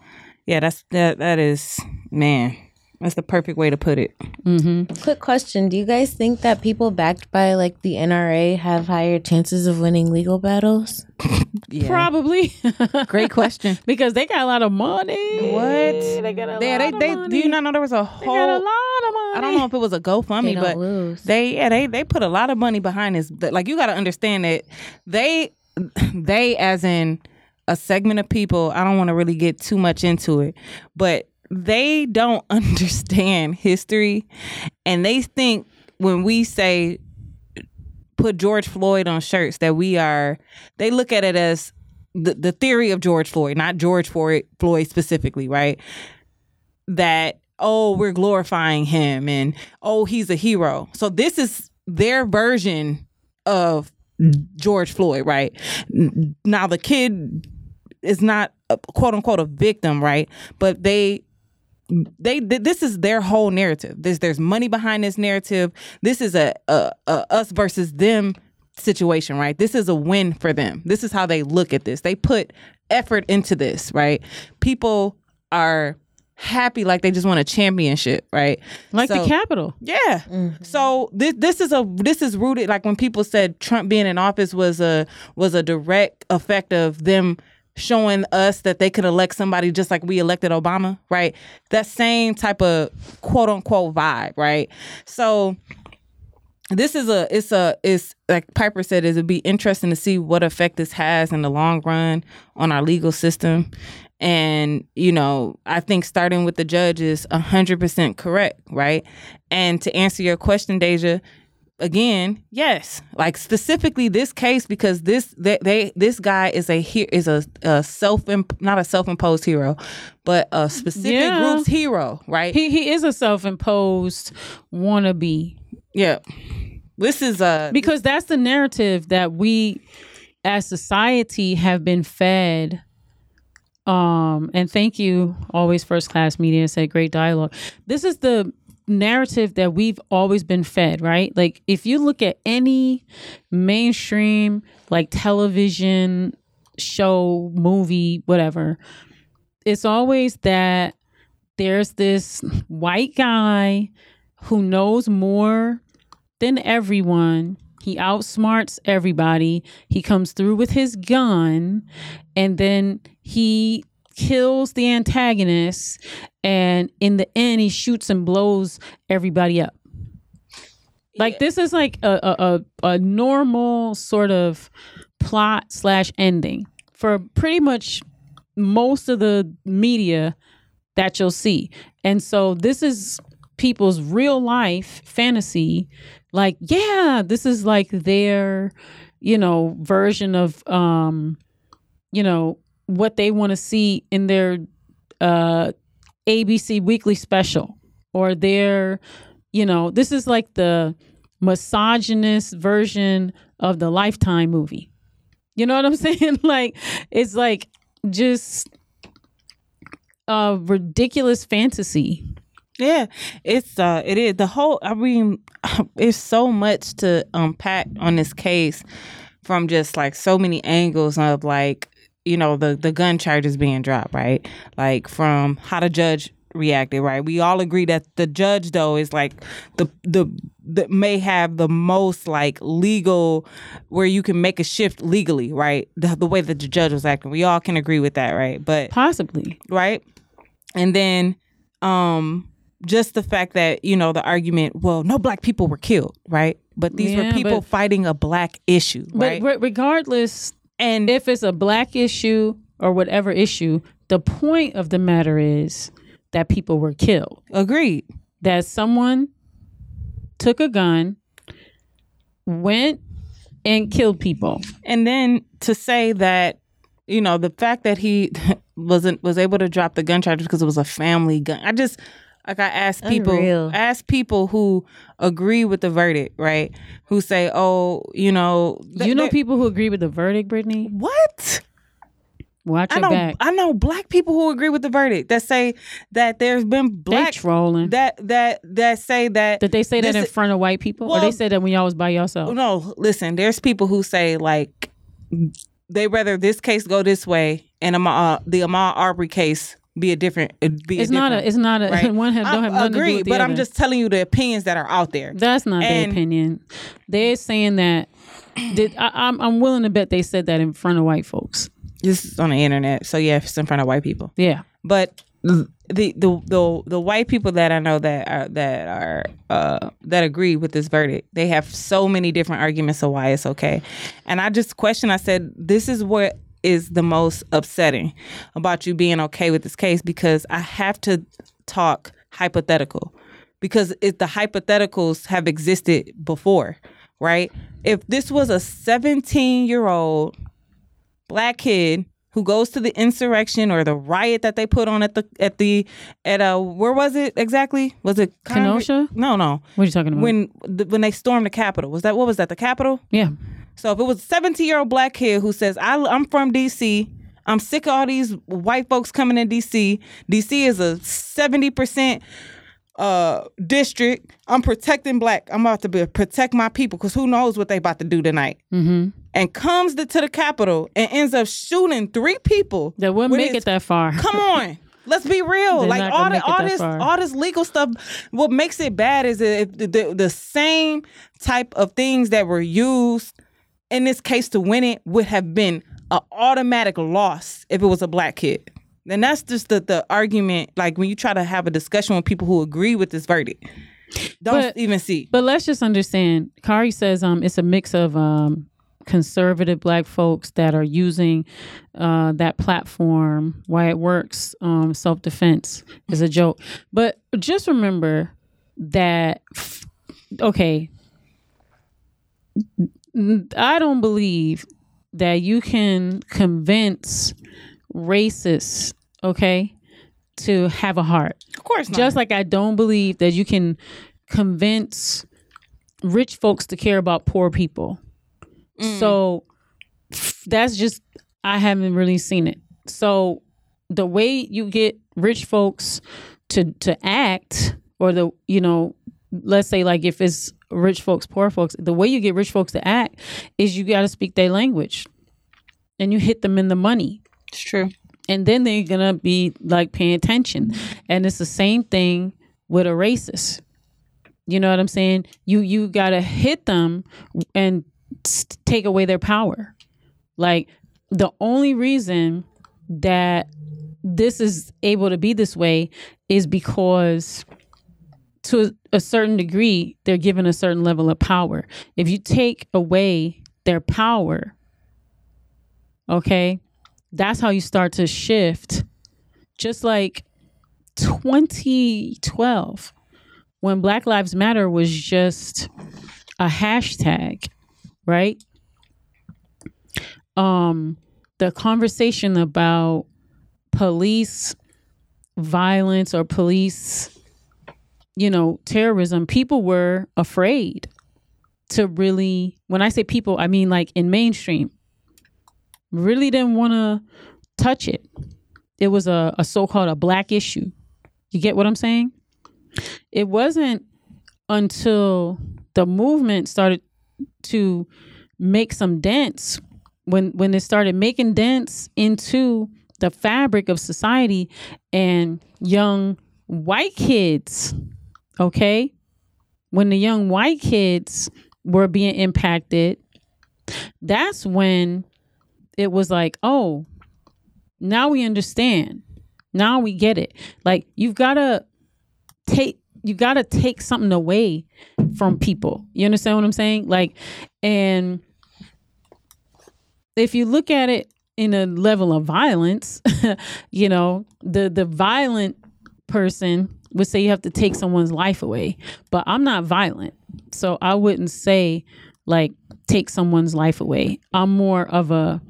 yeah, that's that that is man, that's the perfect way to put it. Mm-hmm. Quick question: Do you guys think that people backed by like the NRA have higher chances of winning legal battles? Yeah, Probably. great question. because they got a lot of money. What? They got a Yeah, lot they of they money. do you not know there was a whole? They got a lot of money. I don't know if it was a They GoFundMe, don't but lose. they yeah they they put a lot of money behind this. Like you got to understand that they they as in a segment of people. I don't want to really get too much into it, but they don't understand history, and they think when we say put George Floyd on shirts that we are they look at it as the, the theory of George Floyd, not George Floyd specifically, right? That oh, we're glorifying him and oh, he's a hero. So this is their version of George Floyd, right? Now the kid is not a, quote unquote a victim, right? But they they th- this is their whole narrative. There's there's money behind this narrative. This is a, a, a us versus them situation, right? This is a win for them. This is how they look at this. They put effort into this, right? People are happy like they just won a championship, right? like So- the capital. yeah. Mm-hmm. So this this is a this is rooted like when people said Trump being in office was a was a direct effect of them showing us that they could elect somebody just like we elected Obama, right? That same type of quote unquote vibe, right? So this is a it's a it's like Piper said it'd be interesting to see what effect this has in the long run on our legal system. And you know, I think starting with the judge is hundred percent correct, right? And to answer your question, Deja, again, yes, like specifically this case because this they, they this guy is a he- is a, a self not a self imposed hero, but a specific Yeah. group's hero, right? He he is a self imposed wannabe yeah, this is a because that's the narrative that we as society have been fed um and thank you always first class media said great dialogue this is the narrative that we've always been fed right like if you look at any mainstream like television show movie whatever it's always that there's this white guy who knows more than everyone. He outsmarts everybody. He comes through with his gun and then he kills the antagonist and in the end he shoots and blows everybody up. Like this is like a a, a, a normal sort of plot slash ending for pretty much most of the media that you'll see. And so this is people's real life fantasy. Like, yeah, this is like their, you know, version of um, you know, what they want to see in their uh ABC weekly special or their, you know, this is like the misogynist version of the lifetime movie. You know what I'm saying? like it's like just a ridiculous fantasy. Yeah, it's uh it is the whole I mean it's so much to unpack on this case from just like so many angles of like you know the the gun charges being dropped, right? Like from how the judge reacted, right? We all agree that the judge though is like the the that may have the most like legal where you can make a shift legally, right? The, the way that the judge was acting. We all can agree with that, right? But Possibly. right? And then um just the fact that, you know, the argument, well, no black people were killed, right? But these Yeah, were people but- fighting a black issue, right? But re- regardless, and if it's a black issue or whatever issue, the point of the matter is that people were killed. agreed. That someone took a gun, went and killed people. And then to say that, you know, the fact that he wasn't was able to drop the gun charges because it was a family gun. I just like I ask people Unreal. I asked people who agree with the verdict, right? Who say, "Oh, you know, th- you know th- people who agree with the verdict, Brittany? what?" Watch I your know back. I know black people who agree with the verdict that say that there's been They black trolling. that that that say that Did they say that in front of white people? or they said that when y'all was by yourself? no listen there's people who say like they rather this case go this way and Ahmaud, uh, the Ahmaud Arbery case be a different it'd be It's a not a. It's not a. right? One have, don't have nothing to agree do with the but I'm just telling you the opinions that are out there That's not their opinion. They're saying that. Did I, I'm I'm willing to bet they said that in front of white folks. this is on the internet so yeah it's in front of white people Yeah. but the the the the white people that I know that are that are uh that agree with this verdict, they have so many different arguments of why it's okay. And I just question I said this is what is the most upsetting about you being okay with this case because I have to talk hypothetical because it, the hypotheticals have existed before, right? If this was a 17 year old black kid who goes to the insurrection or the riot that they put on at the at the at uh where was it exactly? Was it Congress? Kenosha? No, no. What are you talking about? When the, when they stormed the Capitol, was that what was that? The Capitol? yeah. So if it was a 17 year old black kid who says, I, I'm from DC, I'm sick of all these white folks coming in DC. DC is a 70% uh, district. I'm protecting black. I'm about to be, protect my people because who knows what they about to do tonight. Mm-hmm. And comes to, to the Capitol and ends up shooting three people. That wouldn't make his- it that far. Come on. Let's be real. They're like all the, all this far. all this legal stuff. What makes it bad is if the, the, the same type of things that were used in this case to win it would have been an automatic loss if it was a black kid. And that's just the, the argument. Like when you try to have a discussion with people who agree with this verdict, don't But- even see. But let's just understand. Kari says um it's a mix of um conservative black folks that are using uh that platform why it works um self defense is a joke. But just remember that okay I don't believe that you can convince racists, okay, to have a heart. Of course not. Just like I don't believe that you can convince rich folks to care about poor people. Mm. So that's just I haven't really seen it. So the way you get rich folks to to act or the you know let's say like if it's rich folks poor folks the way you get rich folks to act is you got to speak their language and you hit them in the money. It's true. and then they're gonna be like paying attention. And it's the same thing with a racist. You know what i'm saying? You you gotta hit them and take away their power. Like the only reason that this is able to be this way is because to a certain degree they're given a certain level of power. If you take away their power okay that's how you start to shift. Just like 2012 when black lives matter was just a hashtag right? Um the conversation about police violence or police you know terrorism people were afraid to really when i say people i mean like in mainstream really didn't want to touch it. It was a, a so-called a black issue. You get what i'm saying? It wasn't until the movement started to make some dents when when it started making dents into the fabric of society and young white kids okay? When the young white kids were being impacted that's when it was like oh now we understand. Now we get it. Like you've got to take you got to take something away from people. You understand what i'm saying? Like and if you look at it in a level of violence you know the the violent person would say you have to take someone's life away but i'm not violent. So i wouldn't say like take someone's life away. I'm more of a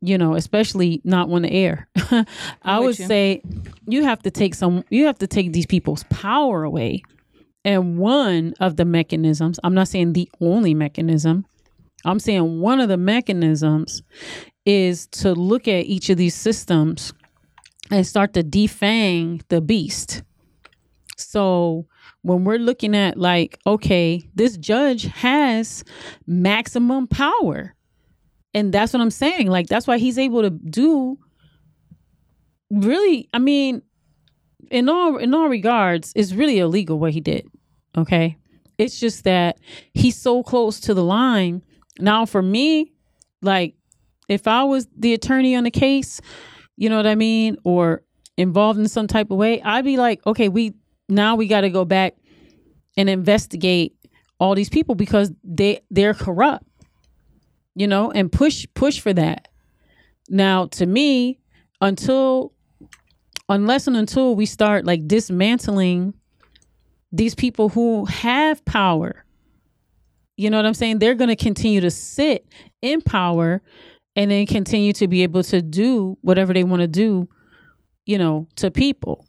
you know especially not on the air. I would you. say you have to take some you have to take these people's power away. And one of the mechanisms i'm not saying the only mechanism i'm saying one of the mechanisms is to look at each of these systems and start to defang the beast so when we're looking at like okay this judge has maximum power. And that's what i'm saying. Like that's why he's able to do really i mean in all in all regards it's really illegal what he did okay? It's just that he's so close to the line. Now for me like if i was the attorney on the case you know what i mean or involved in some type of way i'd be like okay we now we got to go back and investigate all these people because they they're corrupt you know and push push for that. Now to me until unless and until we start like dismantling these people who have power you know what i'm saying? They're going to continue to sit in power and then continue to be able to do whatever they want to do you know to people.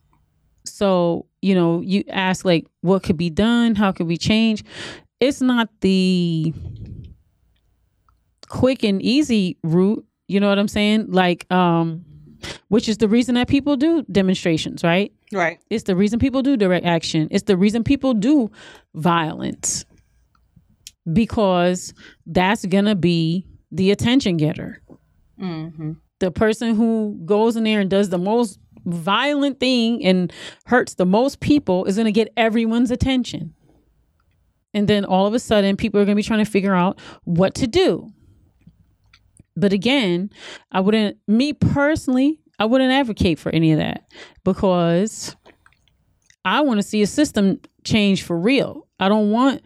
So you know you ask like what could be done? How could we change? It's not the quick and easy route you know what i'm saying? Like um which is the reason that people do demonstrations right? Right. it's the reason people do direct action. It's the reason people do violence. Because that's gonna be the attention getter. Mm-hmm. the person who goes in there and does the most violent thing and hurts the most people is going to get everyone's attention. And then all of a sudden, people are going to be trying to figure out what to do. But again, I wouldn't, me personally, I wouldn't advocate for any of that because I want to see a system change for real. I don't want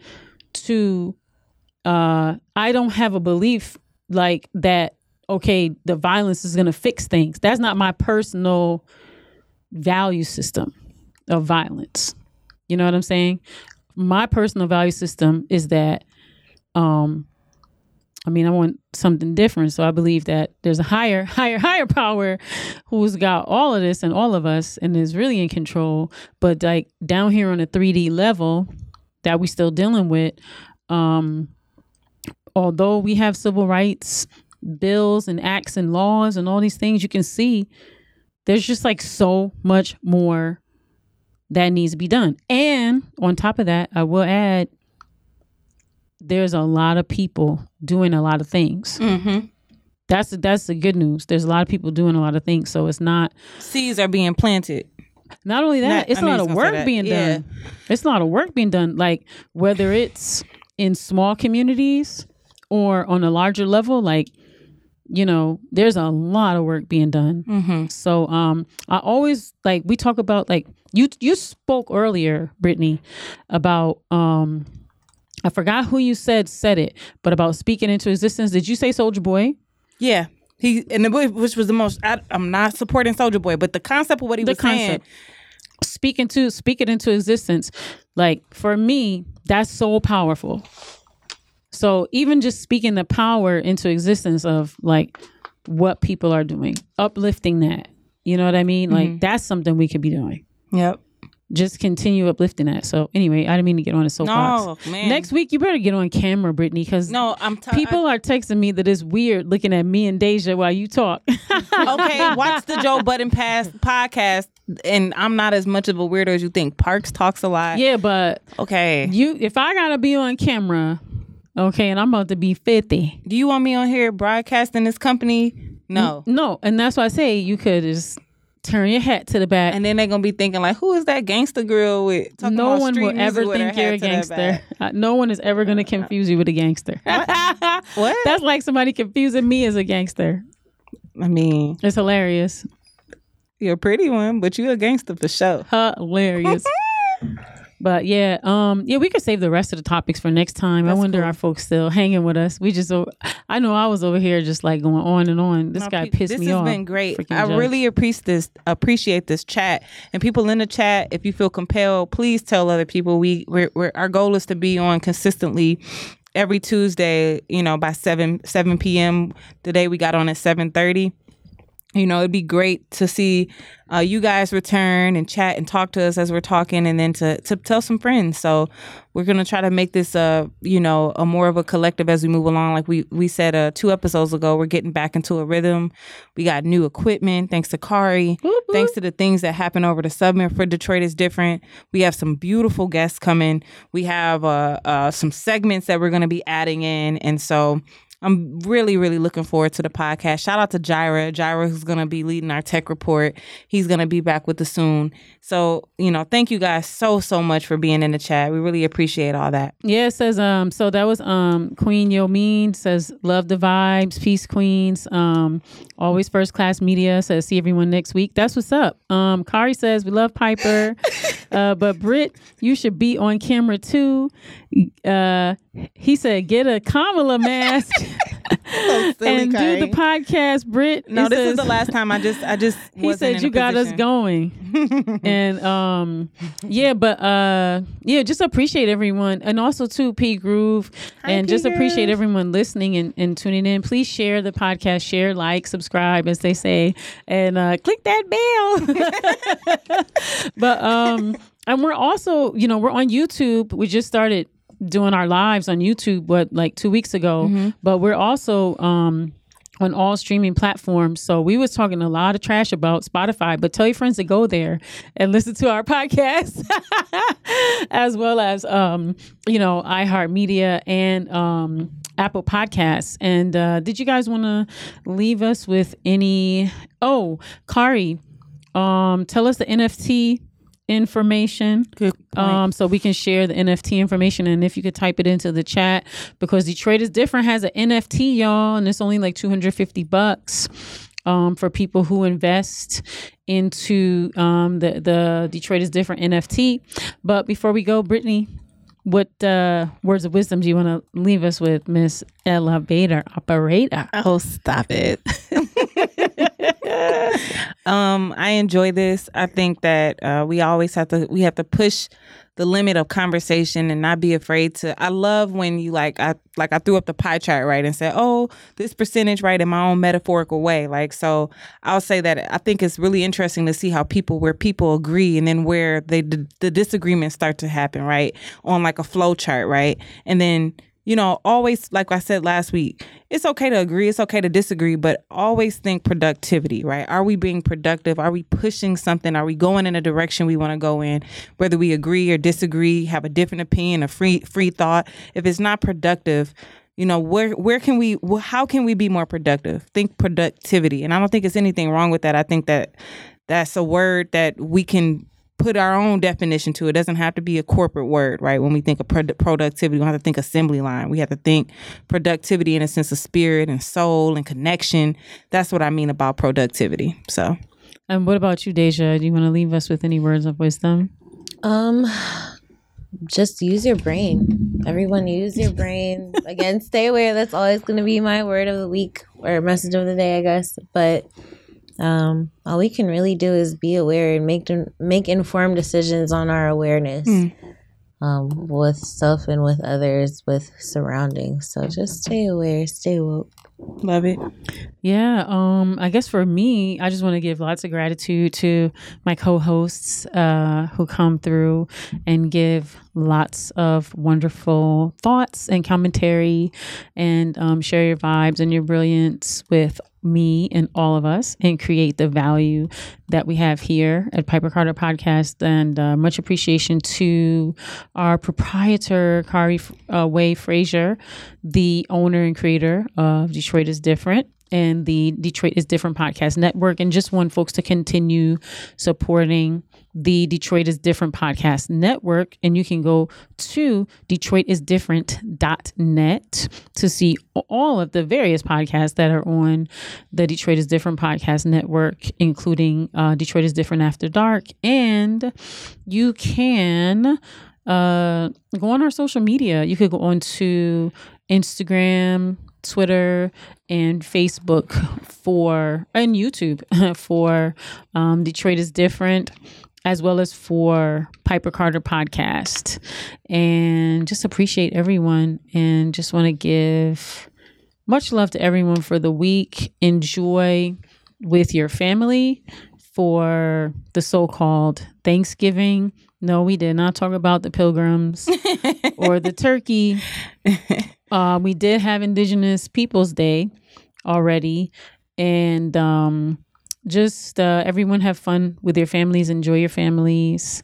to, uh, I don't have a belief like that okay, the violence is going to fix things. That's not my personal value system of violence. You know what I'm saying? My personal value system is that um I mean, I want something different. So I believe that there's a higher, higher, higher power who's got all of this and all of us and is really in control. But like down here on a 3D level that we still dealing with, um, although we have civil rights bills and acts and laws and all these things, you can see there's just like so much more that needs to be done. And on top of that, I will add there's a lot of people doing a lot of things. Mm-hmm. That's that's the good news. There's a lot of people doing a lot of things, so it's not Seeds are being planted. not only that. Not- it's I a knew lot of was gonna say work being Yeah. done. It's a lot of work being done. Like whether it's in small communities or on a larger level, like you know, there's a lot of work being done. Mm-hmm. So um I always like we talk about like you you spoke earlier, Brittany, about um I forgot who you said said it, but about speaking into existence. Did you say Soulja Boy? Yeah. He and the, which was the most. I, I'm not supporting Soulja Boy, but the concept of what he The was saying. Speaking to speak it into existence. Like for me, that's so powerful. So even just speaking the power into existence of like what people are doing, uplifting that. You know what I mean? Like mm-hmm. that's something we could be doing. Yep. just continue uplifting that. So anyway, I didn't mean to get on a soapbox. No, man. Next week you better get on camera, Brittany, because No, I'm t- people are texting me that it's weird looking at me and Deja while you talk. okay, watch the Joe Budden Pass podcast, and I'm not as much of a weirdo as you think. Parks talks a lot. yeah, but Okay. you if I gotta be on camera, okay, and I'm about to be fifty. Do you want me on here broadcasting this company? No. No, and that's why I say you could just turn your hat to the back. And then they're gonna be thinking like, who is that gangster girl with? Talking no one will ever think you're a to gangster. No one is ever going to confuse you with a gangster. What? That's like somebody confusing me as a gangster. I mean, It's hilarious. you're a pretty one, but you're a gangster for sure. hilarious. but yeah, um, yeah, we could save the rest of the topics for next time. I wonder cool. are folks still hanging with us? We just, I know I was over here just like going on and on. This No, guy pe- pissed this me off. This has been great. Freaking I judge. really appreciate this. Appreciate this chat and people in the chat. If you feel compelled, please tell other people. We we're, we're our goal is to be on consistently every Tuesday. You know by seven seven p.m. Today we got on at seven thirty. You know, it'd be great to see uh, you guys return and chat and talk to us as we're talking, and then to to tell some friends. So we're gonna try to make this uh you know a more of a collective as we move along. Like we we said uh two episodes ago, we're getting back into a rhythm. We got new equipment thanks to Kari. Thanks to the things that happen over the summer for Detroit is different. We have some beautiful guests coming. We have uh, uh some segments that we're gonna be adding in, and so. I'm really, really looking forward to the podcast. Shout out to Jira. Jira, who's going to be leading our tech report. He's going to be back with us soon. So, you know, thank you guys so, so much for being in the chat. We really appreciate all that. Yeah, it says um so that was um Queen Yo Mean says love the vibes, peace queens. Um always first class media says see everyone next week. That's what's up. Um Kari says we love Piper. uh but Britt, you should be on camera too. Uh he said get a Kamala mask and do the podcast, Brit. No, this is the last time. I just, I just. he said you got us going. And um yeah but uh yeah just appreciate everyone. And also too p. Groove. And P. just appreciate everyone listening and, and tuning in. Please share the podcast. Share like subscribe as they say. And uh click that bell. But um and we're also you know we're on youtube. We just started doing our lives on youtube what like two weeks ago but we're also um on all streaming platforms. So we was talking a lot of trash about Spotify, but tell your friends to go there and listen to our podcast, as well as um, you know iHeartMedia and um, Apple Podcasts. And uh, did you guys want to leave us with any? Oh, Kari, um, tell us the NFT information Good um, so we can share the NFT information. And if you could type it into the chat, because Detroit is different, has an NFT, y'all, and it's only like 250 bucks. Um, for people who invest into um, the the Detroit is different NFT. But before we go, Brittany, what uh, words of wisdom do you want to leave us with, Miss Elevator Operator? Oh, stop it. um, I enjoy this. I think that uh, we always have to we have to push the limit of conversation and not be afraid to I love when you like I like I threw up the pie chart right and said, "Oh, this percentage right in my own metaphorical way." Like so I'll say that I think it's really interesting to see how people where people agree and then where they the disagreements start to happen, right? On like a flow chart, right? And then you know, always, like I said last week, it's okay to agree, it's okay to disagree, but always think productivity, right? Are we being productive? Are we pushing something? Are we going in a direction we want to go in? Whether we agree or disagree, have a different opinion, a free free thought. If it's not productive, you know where where can we how can we be more productive think productivity and i don't think it's anything wrong with that i think that that's a word that we can put our own definition to it. it doesn't have to be a corporate word, right? When we think of productivity, we have to think assembly line. We have to think productivity in a sense of spirit and soul and connection. That's what I mean about productivity. So, and what about you, Deja? Do you want to leave us with any words of wisdom? Um, just use your brain. Everyone use your brain. Again, stay aware. That's always going to be my word of the week or message of the day, I guess. But um, all we can really do is be aware and make make informed decisions on our awareness mm. um, with self and with others, with surroundings. So just stay aware, stay woke. Love it. Yeah. Um, I guess for me, I just want to give lots of gratitude to my co-hosts uh, who come through and give lots of wonderful thoughts and commentary and um, share your vibes and your brilliance with me and all of us and create the value that we have here at Piper Carter Podcast. And uh, much appreciation to our proprietor, Khary uh, Way Frazier, the owner and creator of Detroit is Different and the Detroit is Different podcast network. And just want folks to continue supporting the Detroit is Different podcast network. And you can go to DetroitisDifferent.net to see all of the various podcasts that are on the Detroit is Different podcast network, including uh, Detroit is Different After Dark. And you can uh, go on our social media. You could go on to Instagram, Twitter, and Facebook for, and YouTube for um, Detroit is Different as well as for Piper Carter podcast. And just appreciate everyone and just want to give much love to everyone for the week. Enjoy with your family for the so called Thanksgiving. No, we did not talk about the pilgrims or the turkey. Uh, we did have Indigenous Peoples Day already. And um, just uh, everyone have fun with your families, enjoy your families.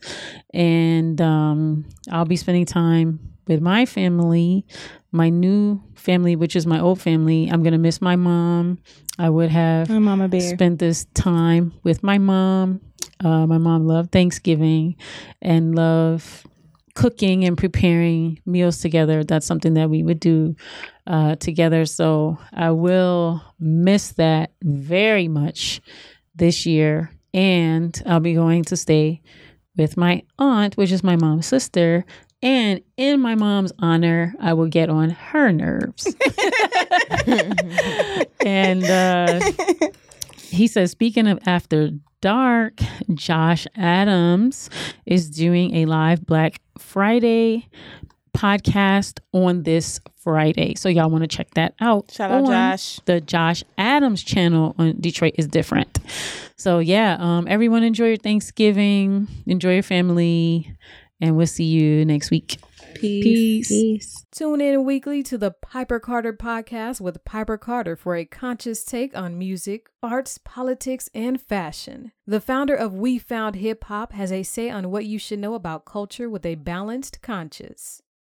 And um, I'll be spending time with my family, my new family, which is my old family. I'm going to miss my mom. I would have my mama bear. spent this time with my mom. Uh, my mom loved Thanksgiving and love cooking and preparing meals together. That's something that we would do uh, together. So I will miss that very much this year. And I'll be going to stay with my aunt, which is my mom's sister. And in my mom's honor, I will get on her nerves. and uh, he says, speaking of after dark, Josh Adams is doing a live Black Friday podcast on this Friday. So y'all want to check that out. Shout out Josh. The Josh Adams channel on Detroit is different. So yeah, um everyone enjoy your Thanksgiving, enjoy your family, and we'll see you next week. Peace. Peace. Peace. Tune in weekly to the Piper Carter podcast with Piper Carter for a conscious take on music, arts, politics, and fashion. The founder of We Found Hip Hop has a say on what you should know about culture with a balanced conscience.